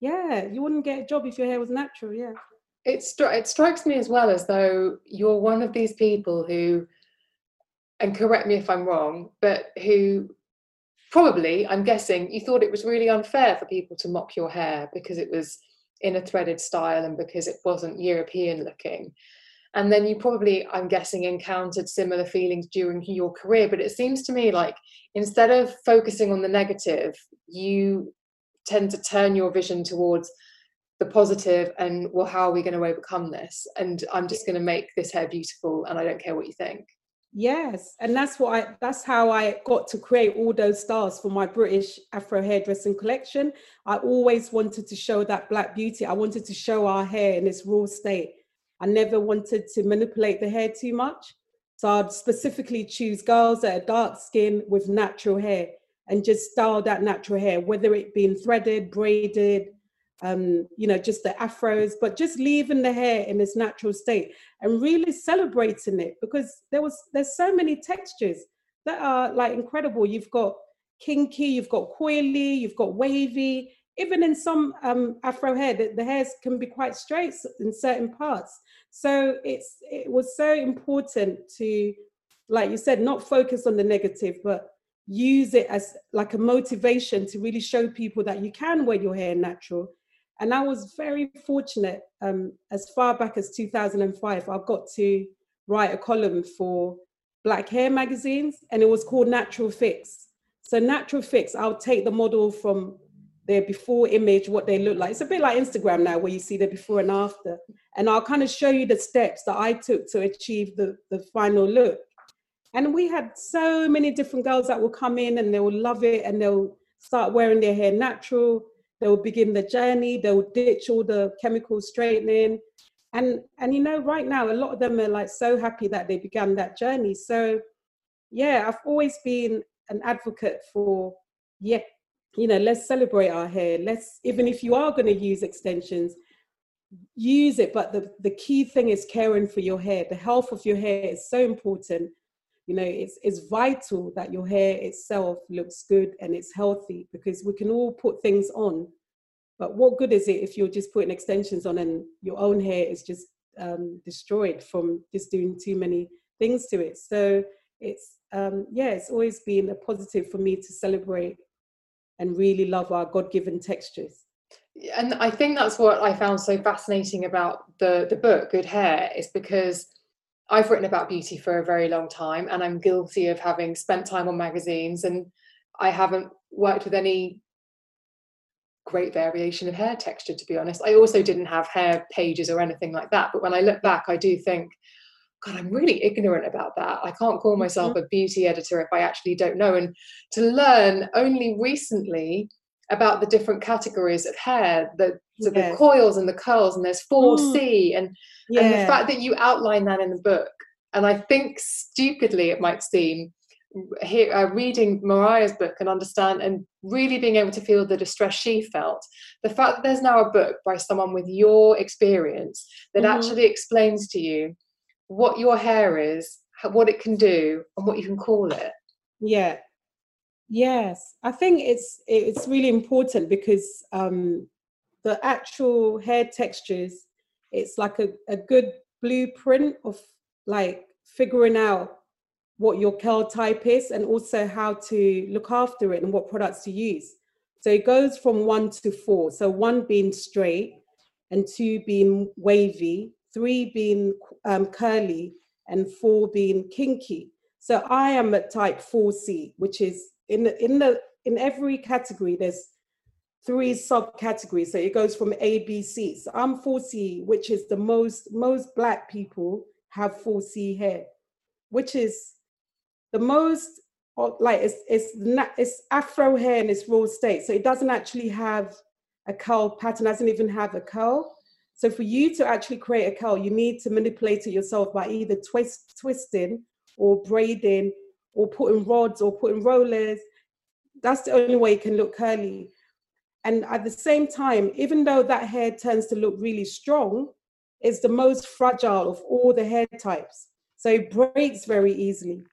Yeah, you wouldn't get a job if your hair was natural. Yeah. It, stri- it strikes me as well as though you're one of these people who, and correct me if I'm wrong, but who probably, I'm guessing, you thought it was really unfair for people to mock your hair because it was in a threaded style and because it wasn't European looking. And then you probably, I'm guessing, encountered similar feelings during your career. But it seems to me like instead of focusing on the negative, you tend to turn your vision towards the positive and well how are we going to overcome this? And i'm just going to make this hair beautiful and i don't care what you think. Yes and that's what i that's how i got to create all those styles for my british afro hairdressing collection. I always wanted to show that black beauty. I wanted to show our hair in its raw state i never wanted to manipulate the hair too much so i'd specifically choose girls that are dark skin with natural hair and just style that natural hair, whether it being threaded, braided, um, you know, just the afros, but just leaving the hair in its natural state and really celebrating it because there was there's so many textures that are like incredible. You've got kinky, you've got coily, you've got wavy. Even in some um, afro hair, the, the hairs can be quite straight in certain parts. So it's it was so important to, like you said, not focus on the negative, but use it as like a motivation to really show people that you can wear your hair natural. And I was very fortunate. Um, as far back as 2005, I've got to write a column for Black Hair magazines, and it was called Natural Fix. So Natural Fix, I'll take the model from their before image, what they look like. It's a bit like Instagram now, where you see the before and after. And I'll kind of show you the steps that I took to achieve the, the final look. And we had so many different girls that will come in and they will love it and they'll start wearing their hair natural. They'll begin the journey. They'll ditch all the chemical straightening. And and you know, right now a lot of them are like so happy that they began that journey. So yeah, I've always been an advocate for yeah, you know, let's celebrate our hair. Let's even if you are going to use extensions, use it. But the, the key thing is caring for your hair. The health of your hair is so important you know it's, it's vital that your hair itself looks good and it's healthy because we can all put things on but what good is it if you're just putting extensions on and your own hair is just um, destroyed from just doing too many things to it so it's um, yeah it's always been a positive for me to celebrate and really love our god-given textures and i think that's what i found so fascinating about the the book good hair is because I've written about beauty for a very long time, and I'm guilty of having spent time on magazines, and I haven't worked with any great variation of hair texture, to be honest. I also didn't have hair pages or anything like that. But when I look back, I do think, God, I'm really ignorant about that. I can't call myself mm-hmm. a beauty editor if I actually don't know. And to learn only recently about the different categories of hair, the so yes. the coils and the curls, and there's 4C, mm. and, yeah. and the fact that you outline that in the book. And I think stupidly it might seem, here, uh, reading Mariah's book and understand and really being able to feel the distress she felt. The fact that there's now a book by someone with your experience that mm-hmm. actually explains to you what your hair is, what it can do, and what you can call it. Yeah, Yes, I think it's it's really important because um, the actual hair textures, it's like a, a good blueprint of like figuring out what your curl type is and also how to look after it and what products to use. So it goes from one to four. So one being straight, and two being wavy, three being um, curly, and four being kinky. So I am at type 4C, which is in the, in the in every category there's three subcategories. So it goes from A, B, C. So I'm 4C, which is the most most black people have 4C hair, which is the most like it's it's it's afro hair in its raw state. So it doesn't actually have a curl pattern, doesn't even have a curl. So for you to actually create a curl, you need to manipulate it yourself by either twist twisting or braiding or putting rods or putting rollers. That's the only way it can look curly. And at the same time, even though that hair tends to look really strong, it's the most fragile of all the hair types. So it breaks very easily.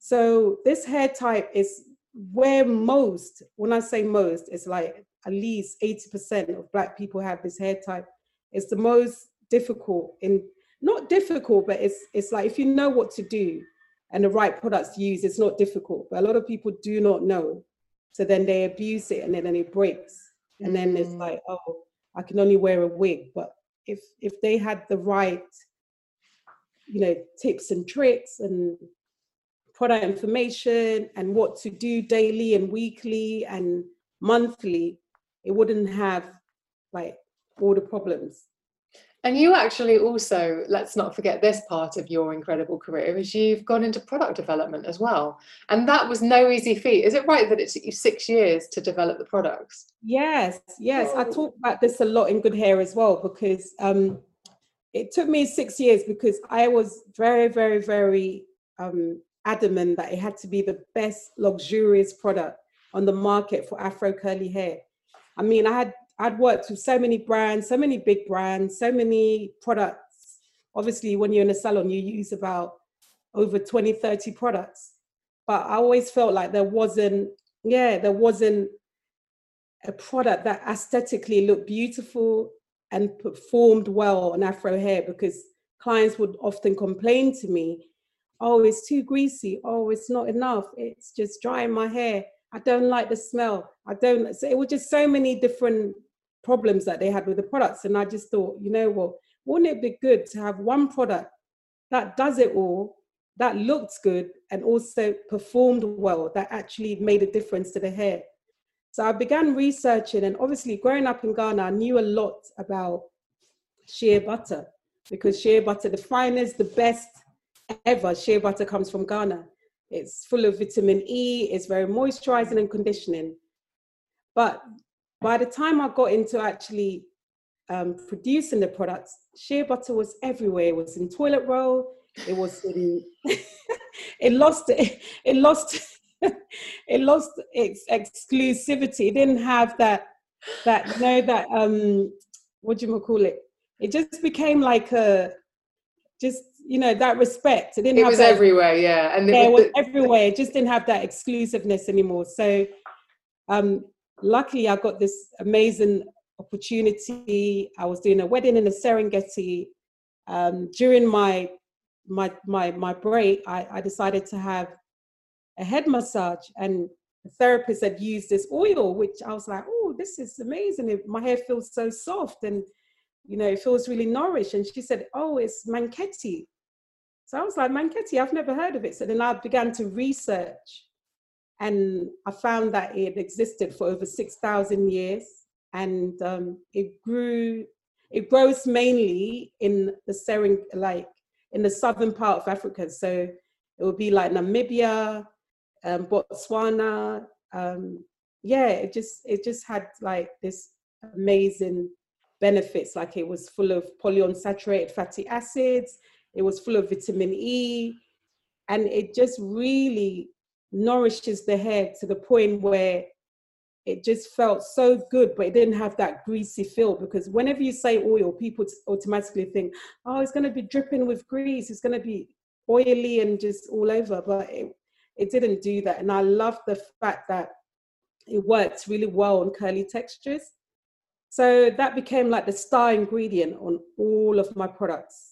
So this hair type is where most, when I say most, it's like at least 80% of black people have this hair type. It's the most difficult in not difficult, but it's it's like if you know what to do and the right products to use, it's not difficult. But a lot of people do not know. So then they abuse it and then, then it breaks. And then it's mm. like, oh, I can only wear a wig. But if if they had the right, you know, tips and tricks and product information and what to do daily and weekly and monthly, it wouldn't have like all the problems. And you actually also, let's not forget this part of your incredible career, is you've gone into product development as well. And that was no easy feat. Is it right that it took you six years to develop the products? Yes, yes. I talk about this a lot in Good Hair as well because um, it took me six years because I was very, very, very um, adamant that it had to be the best luxurious product on the market for Afro curly hair. I mean, I had I'd worked with so many brands, so many big brands, so many products. Obviously, when you're in a salon, you use about over 20, 30 products. But I always felt like there wasn't, yeah, there wasn't a product that aesthetically looked beautiful and performed well on Afro hair because clients would often complain to me oh, it's too greasy. Oh, it's not enough. It's just drying my hair. I don't like the smell. I don't. So it was just so many different problems that they had with the products. And I just thought, you know what, wouldn't it be good to have one product that does it all, that looks good, and also performed well, that actually made a difference to the hair? So I began researching, and obviously, growing up in Ghana, I knew a lot about shea butter because shea butter, the finest, the best ever shea butter comes from Ghana. It's full of vitamin E, it's very moisturizing and conditioning. But by the time I got into actually um, producing the products, shea butter was everywhere. It was in toilet roll, it was in, *laughs* it lost, it, it lost, *laughs* it lost its exclusivity. It didn't have that, that, you know, that, um, what do you call it? It just became like a, just you know that respect. It didn't. It was that, everywhere, yeah, and yeah, it was the, everywhere. It just didn't have that exclusiveness anymore. So, um, luckily, I got this amazing opportunity. I was doing a wedding in the Serengeti. Um, during my my my my break, I, I decided to have a head massage, and the therapist had used this oil, which I was like, "Oh, this is amazing! My hair feels so soft and." you know, it feels really nourished. And she said, Oh, it's Manketti. So I was like, Manketti, I've never heard of it. So then I began to research and I found that it existed for over 6,000 years and um, it grew, it grows mainly in the Sering, like in the southern part of Africa. So it would be like Namibia, um, Botswana. Um, yeah, it just, it just had like this amazing benefits, like it was full of polyunsaturated fatty acids, it was full of vitamin E, and it just really nourishes the hair to the point where it just felt so good, but it didn't have that greasy feel because whenever you say oil, people automatically think, oh, it's going to be dripping with grease, it's going to be oily and just all over. But it, it didn't do that. And I love the fact that it works really well on curly textures. So that became like the star ingredient on all of my products.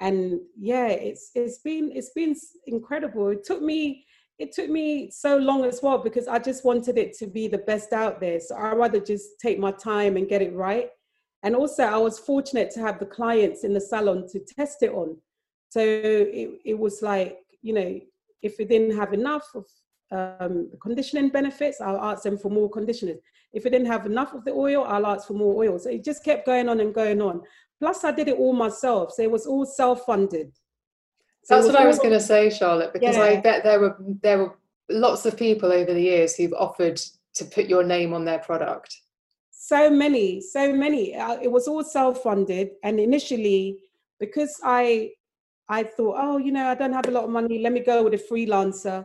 And yeah, it's it's been it's been incredible. It took me it took me so long as well because I just wanted it to be the best out there. So I rather just take my time and get it right. And also, I was fortunate to have the clients in the salon to test it on. So it, it was like, you know, if we didn't have enough of um, conditioning benefits, I'll ask them for more conditioners. If we didn't have enough of the oil, I'll ask for more oil. So it just kept going on and going on. Plus, I did it all myself. So it was all self funded. So That's what I was going to say, Charlotte, because yeah. I bet there were there were lots of people over the years who've offered to put your name on their product. So many so many. Uh, it was all self-funded and initially because i i thought oh you know i don't have a lot of money let me go with a freelancer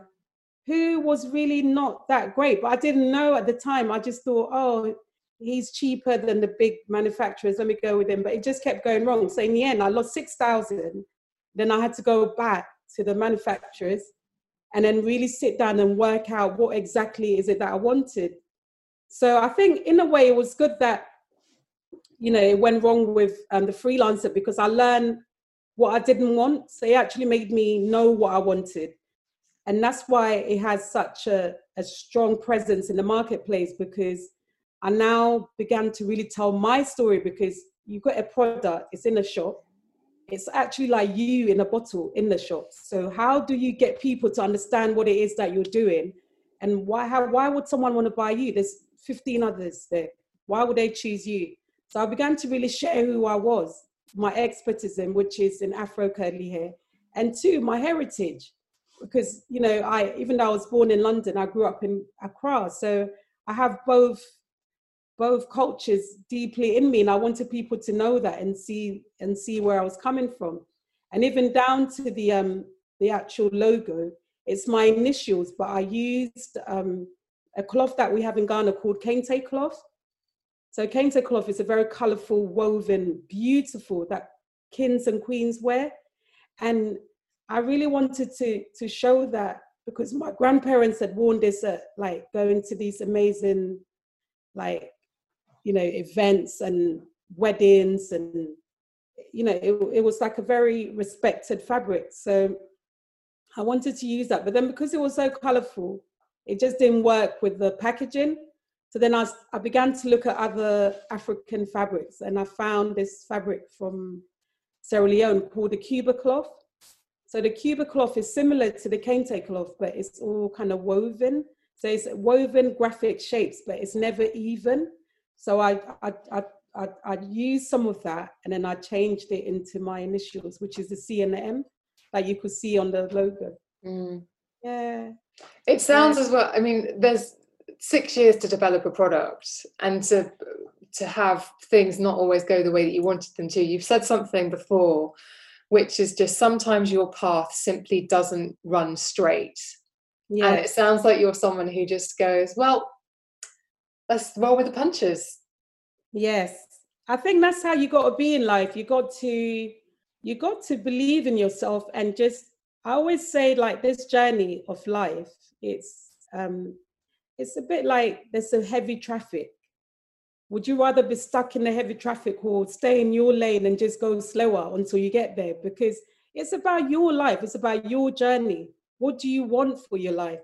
who was really not that great but i didn't know at the time. I just thought oh he's cheaper than the big manufacturers let me go with him but it just kept going wrong. So in the end i lost 6000 then i had to go back to the manufacturers and then really sit down and work out what exactly is it that i wanted so I think in a way it was good that you know it went wrong with um, the freelancer because I learned what I didn't want. So it actually made me know what I wanted, and that's why it has such a, a strong presence in the marketplace because I now began to really tell my story because you've got a product, it's in a shop, it's actually like you in a bottle in the shop. So how do you get people to understand what it is that you're doing? And why how why would someone want to buy you? There's 15 others there. Why would they choose you? So I began to really share who I was, my expertism, which is in Afro curly hair, and two, my heritage. Because, you know, I even though I was born in London, I grew up in Accra. So I have both both cultures deeply in me and i wanted people to know that and see and see where i was coming from and even down to the um the actual logo it's my initials but i used um a cloth that we have in Ghana called kente cloth. So kente cloth is a very colorful, woven, beautiful that kings and queens wear. And I really wanted to to show that because my grandparents had worn this at like going to these amazing like you know events and weddings and you know it, it was like a very respected fabric so i wanted to use that but then because it was so colorful it just didn't work with the packaging. So then I, I began to look at other African fabrics and I found this fabric from Sierra Leone called the Kuba cloth. So the Kuba cloth is similar to the Kente cloth, but it's all kind of woven. So it's woven graphic shapes, but it's never even. So I, I, I, I, I used some of that and then I changed it into my initials, which is the C and the M that you could see on the logo. Mm. Yeah. It sounds as well. I mean, there's six years to develop a product and to to have things not always go the way that you wanted them to. You've said something before, which is just sometimes your path simply doesn't run straight. Yeah. And it sounds like you're someone who just goes, well, let's roll with the punches. Yes. I think that's how you got to be in life. You got to you got to believe in yourself and just I always say like this journey of life, it's um, it's a bit like there's a heavy traffic. Would you rather be stuck in the heavy traffic or stay in your lane and just go slower until you get there? Because it's about your life, it's about your journey. What do you want for your life?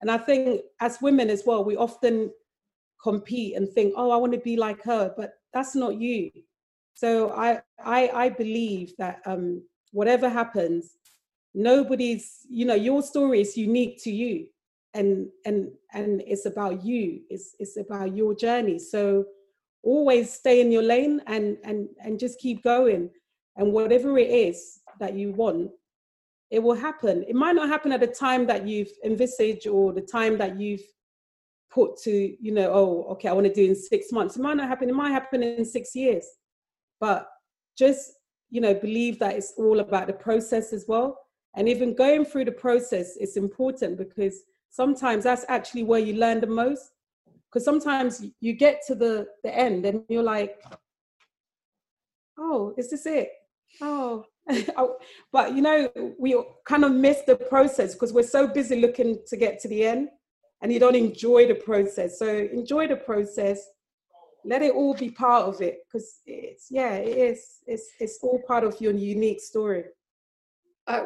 And I think as women as well, we often compete and think, oh, I want to be like her, but that's not you. So I I, I believe that um, whatever happens, nobody's you know your story is unique to you and and and it's about you. It's it's about your journey. So always stay in your lane and and and just keep going. And whatever it is that you want it will happen. It might not happen at the time that you've envisaged or the time that you've put to you know oh okay i want to do in six months. It might not happen it might happen in six years. But just you know believe that it's all about the process as well. And even going through the process is important because sometimes that's actually where you learn the most. Because sometimes you get to the, the end and you're like, oh, is this it? Oh, *laughs* oh but you know, we kind of miss the process because we're so busy looking to get to the end and you don't enjoy the process. So enjoy the process. Let it all be part of it because it's, yeah, it is. It's, it's all part of your unique story. Uh,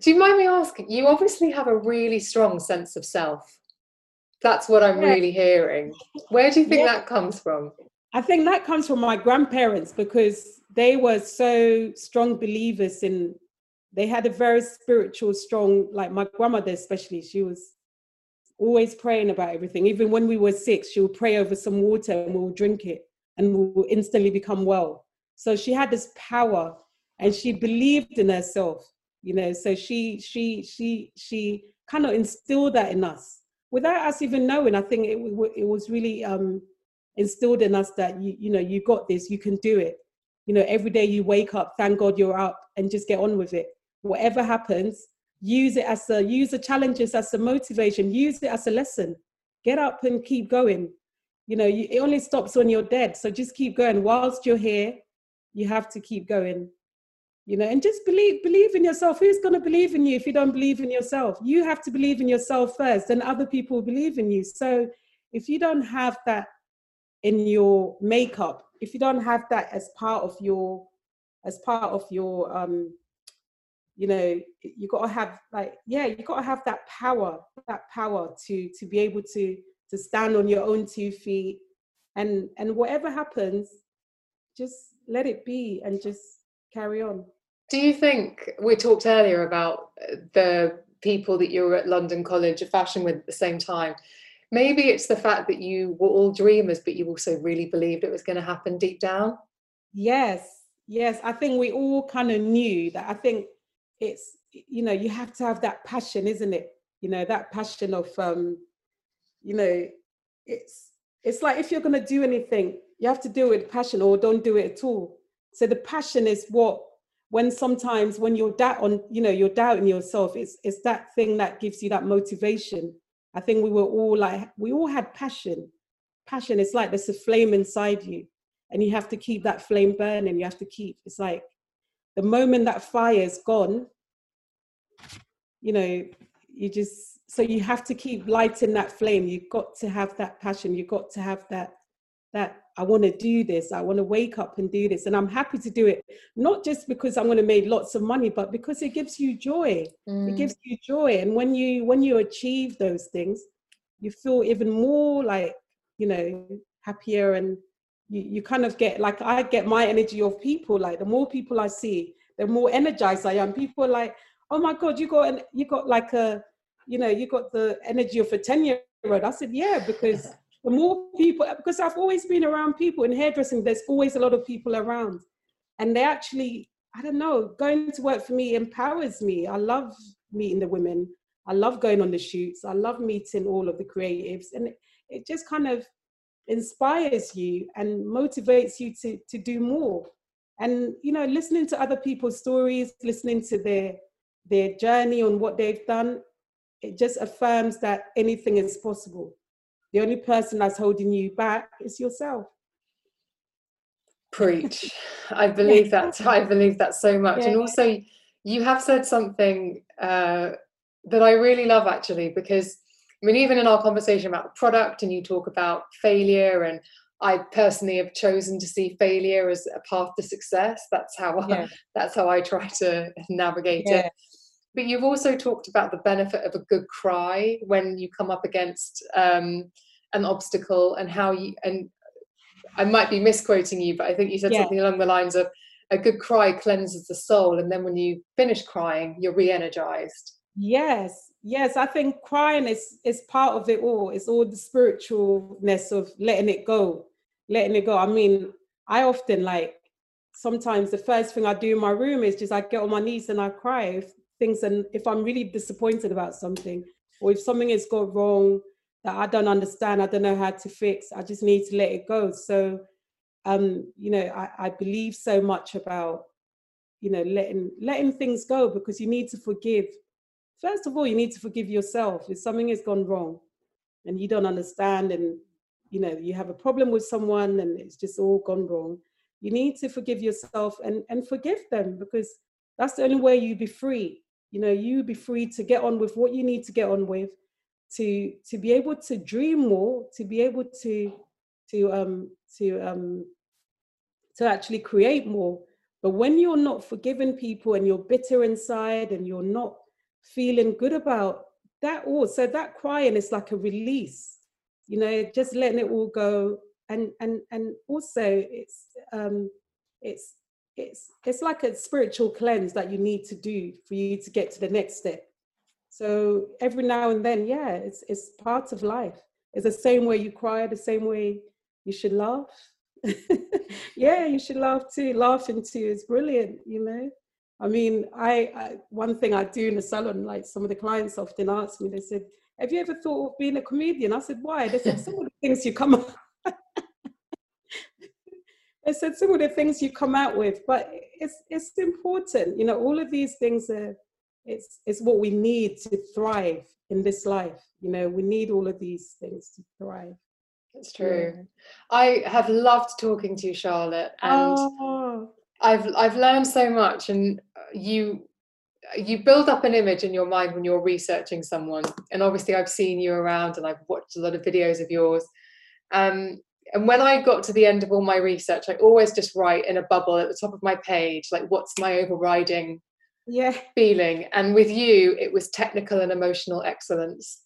do you mind me asking? You obviously have a really strong sense of self. That's what I'm yeah. really hearing. Where do you think yeah. that comes from? I think that comes from my grandparents because they were so strong believers in they had a very spiritual strong like my grandmother especially she was always praying about everything. Even when we were sick she would pray over some water and we'll drink it and we'll instantly become well. So she had this power and she believed in herself you know so she she she she kind of instilled that in us. Without us even knowing i think it, it was really um instilled in us that you you know you got this you can do it. You know every day you wake up thank god you're up and just get on with it. Whatever happens use it as a use the challenges as a motivation. Use it as a lesson. Get up and keep going. You know you, it only stops when you're dead. So just keep going. Whilst you're here you have to keep going. You know and just believe believe in yourself. Who's going to believe in you if you don't believe in yourself? You have to believe in yourself first then other people believe in you. So if you don't have that in your makeup if you don't have that as part of your as part of your um you know you got to have like yeah you got to have that power that power to to be able to to stand on your own two feet and and whatever happens just let it be and just carry on do you think we talked earlier about uh, the people that you were at London College of Fashion with at the same time? Maybe it's the fact that you were all dreamers, but you also really believed it was going to happen deep down. Yes, yes. I think we all kind of knew that. I think it's you know you have to have that passion, isn't it? You know that passion of um, you know, it's it's like if you're going to do anything, you have to do it with passion or don't do it at all. So the passion is what when sometimes when you're doubt on you know you're doubting yourself it's it's that thing that gives you that motivation i think we were all like we all had passion passion it's like there's a flame inside you and you have to keep that flame burning you have to keep it's like the moment that fire is gone you know you just so you have to keep lighting that flame you've got to have that passion you've got to have that that I want to do this. I want to wake up and do this. And I'm happy to do it, not just because I'm going to make lots of money, but because it gives you joy. Mm. It gives you joy. And when you when you achieve those things, you feel even more like, you know, happier and you, you kind of get like I get my energy of people. Like the more people I see, the more energized I am. People are like, oh my God, you got an, you got like a, you know, you got the energy of a 10 year old. I said, yeah, because *laughs* the more people, because I've always been around people in hairdressing, there's always a lot of people around. And they actually, I don't know, going to work for me empowers me. I love meeting the women. I love going on the shoots. I love meeting all of the creatives. And it, it just kind of inspires you and motivates you to, to do more. And, you know, listening to other people's stories, listening to their, their journey on what they've done, it just affirms that anything is possible. The only person that's holding you back is yourself. Preach. I *laughs* believe that. I believe that so much. Yeah. and also you have said something uh, that i really love actually because i mean even in our conversation about the product and you talk about failure and i personally have chosen to see failure as a path to success that's how yeah. I, *laughs* that's how i try to navigate yeah. it but you've also talked about the benefit of a good cry when you come up against um, an obstacle and how you and I might be misquoting you, but I think you said yeah. something along the lines of a good cry cleanses the soul, and then when you finish crying, you're re-energized. Yes, yes, I think crying is is part of it all. It's all the spiritualness of letting it go, letting it go. I mean, I often like sometimes the first thing I do in my room is just I get on my knees and I cry if things and if I'm really disappointed about something or if something has gone wrong that I don't understand, I don't know how to fix, I just need to let it go. So um, you know, I, I believe so much about, you know, letting letting things go because you need to forgive. First of all, you need to forgive yourself if something has gone wrong and you don't understand and you know you have a problem with someone and it's just all gone wrong. You need to forgive yourself and and forgive them because that's the only way you be free. You know you be free to get on with what you need to get on with to to be able to dream more to be able to to um to um to actually create more. But when you're not forgiving people and you're bitter inside and you're not feeling good about that all. So that crying is like a release you know just letting it all go. And and and also it's um it's it's it's like a spiritual cleanse that you need to do for you to get to the next step. So every now and then yeah it's it's part of life. It's the same way you cry the same way you should laugh. *laughs* Yeah you should laugh too. Laughing too is brilliant you know i mean I, I one thing i do in the salon like some of the clients often ask me they said have you ever thought of being a comedian i said why they said some of the things you come I *laughs* said some of the things you come out with, but it's it's important. You know, all of these things are it's it's what we need to thrive in this life. You know, we need all of these things to thrive. That's true. Yeah. I have loved talking to you, Charlotte, and oh. I've I've learned so much. And you you build up an image in your mind when you're researching someone. And obviously, I've seen you around, and I've watched a lot of videos of yours. Um, and when I got to the end of all my research, I always just write in a bubble at the top of my page, like, what's my overriding yeah. feeling? And with you, it was technical and emotional excellence.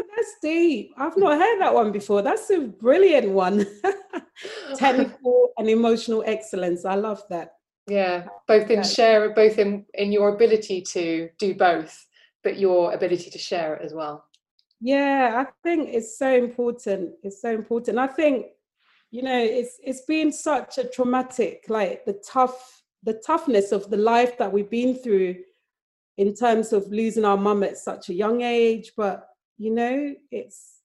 Oh, that's deep. I've not heard that one before. That's a brilliant one. *laughs* technical and emotional excellence. I love that. Yeah, both in share, both in in your ability to do both, but your ability to share it as well. Yeah, I think it's so important. It's so important. I think, you know, it's it's been such a traumatic, like the tough, the toughness of the life that we've been through in terms of losing our mum at such a young age. But you know, it's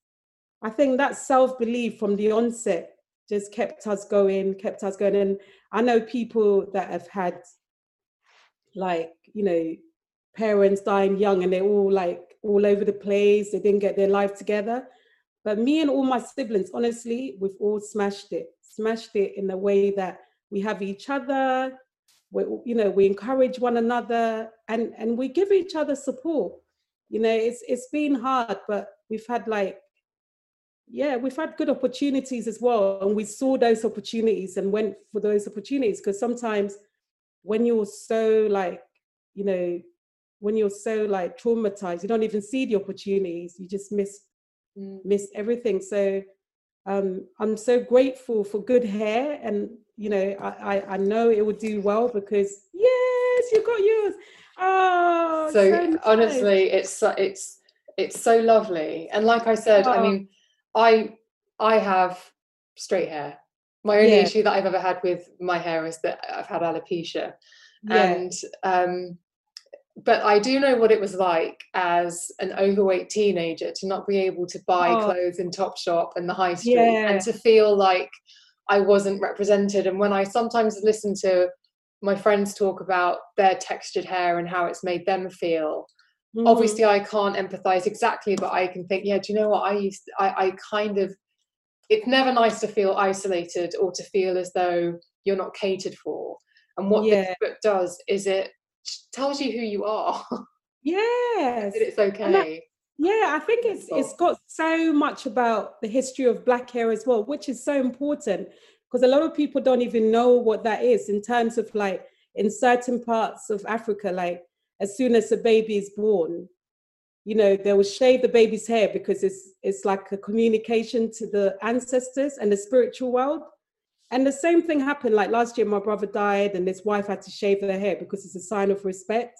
I think that self-belief from the onset just kept us going, kept us going. And I know people that have had like, you know, parents dying young and they're all like all over the place. They didn't get their life together. But me and all my siblings, honestly, we've all smashed it, smashed it in a way that we have each other. We, you know, we encourage one another and and we give each other support. You know, it's it's been hard, but we've had like, yeah, we've had good opportunities as well, and we saw those opportunities and went for those opportunities. Because sometimes when you're so like, you know, when you're so like traumatized, you don't even see the opportunities. You just miss mm. miss everything. So um, I'm so grateful for good hair, and you know, I, I, I know it will do well because yes, you got yours. Oh, so, so nice. honestly, it's it's it's so lovely. And like I said, oh. I mean, I I have straight hair. My only yeah. issue that I've ever had with my hair is that I've had alopecia, yeah. and um, but I do know what it was like as an overweight teenager to not be able to buy oh. clothes in Topshop and the high street yeah. and to feel like I wasn't represented. And when I sometimes listen to my friends talk about their textured hair and how it's made them feel, mm. obviously I can't empathize exactly, but I can think, yeah, do you know what? I used, I, I kind of, it's never nice to feel isolated or to feel as though you're not catered for. And what yeah. this book does is it tells you who you are. *laughs* Yes. it's okay. yeah, I think it's it's got so much about the history of black hair as well, which is so important because a lot of people don't even know what that is in terms of like in certain parts of Africa, like as soon as a baby is born, you know, they will shave the baby's hair because it's it's like a communication to the ancestors and the spiritual world. And the same thing happened. Like last year, my brother died, and his wife had to shave her hair because it's a sign of respect.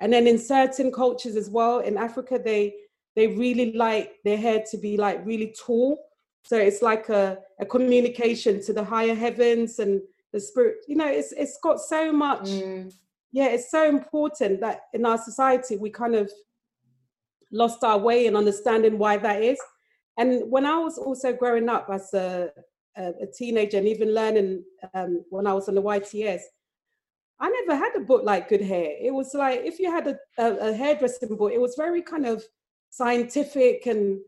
And then in certain cultures as well, in Africa, they they really like their hair to be like really tall. So it's like a, a communication to the higher heavens and the spirit. You know, it's it's got so much. Mm. Yeah, it's so important that in our society we kind of lost our way in understanding why that is. And when I was also growing up as a a, a teenager and even learning um, when I was on the YTS, I never had a book like Good Hair. It was like if you had a, a, a hairdressing book, it was very kind of scientific and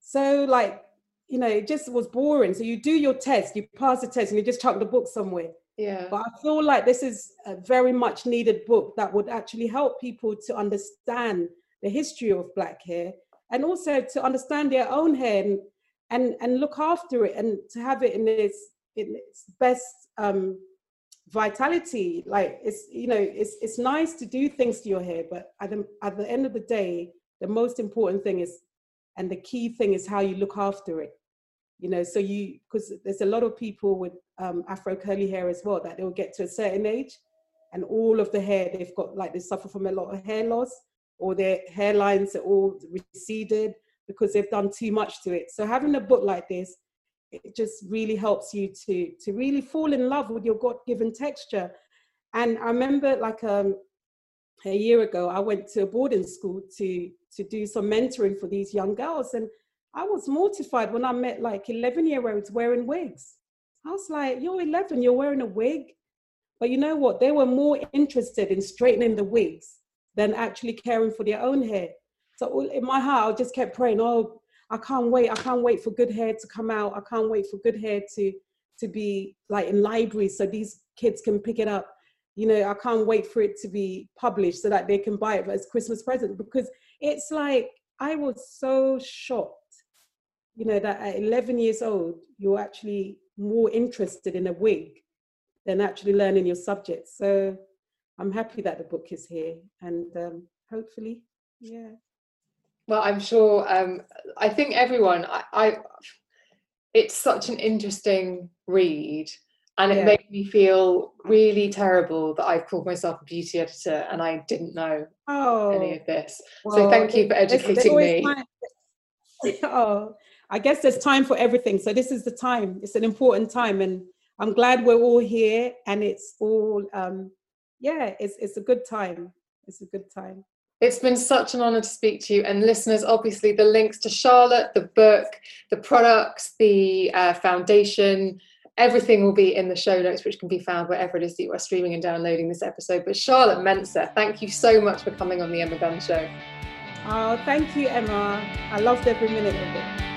so like you know it just was boring. So you do your test, you pass the test, and you just chuck the book somewhere. Yeah. But I feel like this is a very much needed book that would actually help people to understand the history of black hair and also to understand their own hair and and and look after it and to have it in its in its best um vitality like it's you know it's it's nice to do things to your hair but at the, at the end of the day the most important thing is and the key thing is how you look after it you know so you because there's a lot of people with um, afro curly hair as well that they'll get to a certain age and all of the hair they've got like they suffer from a lot of hair loss or their hairlines are all receded because they've done too much to it. So having a book like this it just really helps you to to really fall in love with your god-given texture. And i remember like um a year ago i went to a boarding school to to do some mentoring for these young girls and I was mortified when I met like 11 year olds wearing wigs. I was like, you're 11, you're wearing a wig. But you know what? They were more interested in straightening the wigs than actually caring for their own hair. So in my heart, I just kept praying, oh, I can't wait. I can't wait for good hair to come out. I can't wait for good hair to, to be like in libraries so these kids can pick it up. You know, I can't wait for it to be published so that they can buy it as Christmas present because it's like I was so shocked you know, that at 11 years old, you're actually more interested in a wig than actually learning your subject. So I'm happy that the book is here and um, hopefully, yeah. Well, I'm sure, um, I think everyone, I, I, it's such an interesting read and it yeah. made me feel really terrible that I've called myself a beauty editor and I didn't know oh, any of this. Well, so thank you for educating me. *laughs* oh, I guess there's time for everything. So this is the time. It's an important time, and I'm glad we're all here. And it's all, um, yeah, it's it's a good time. It's a good time. It's been such an honor to speak to you. And listeners, obviously, the links to Charlotte, the book, the products, the uh, foundation, everything will be in the show notes, which can be found wherever it is that you are streaming and downloading this episode. But Charlotte Mensah, thank you so much for coming on the Emma Guns Show. Oh, thank you, Emma. I loved every minute of it.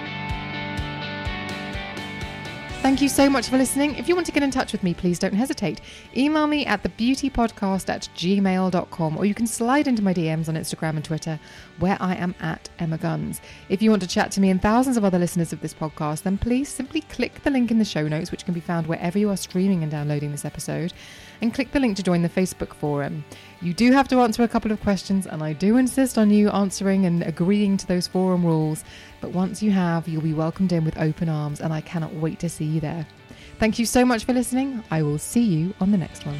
Thank you so much for listening. If you want to get in touch with me, please don't hesitate. Email me at thebeautypodcast at gmail.com or you can slide into my DMs on Instagram and Twitter where I am at Emma Guns. If you want to chat to me and thousands of other listeners of this podcast, then please simply click the link in the show notes, which can be found wherever you are streaming and downloading this episode, and click the link to join the Facebook forum. You do have to answer a couple of questions, and I do insist on you answering and agreeing to those forum rules. But once you have, you'll be welcomed in with open arms, and I cannot wait to see you there. Thank you so much for listening. I will see you on the next one.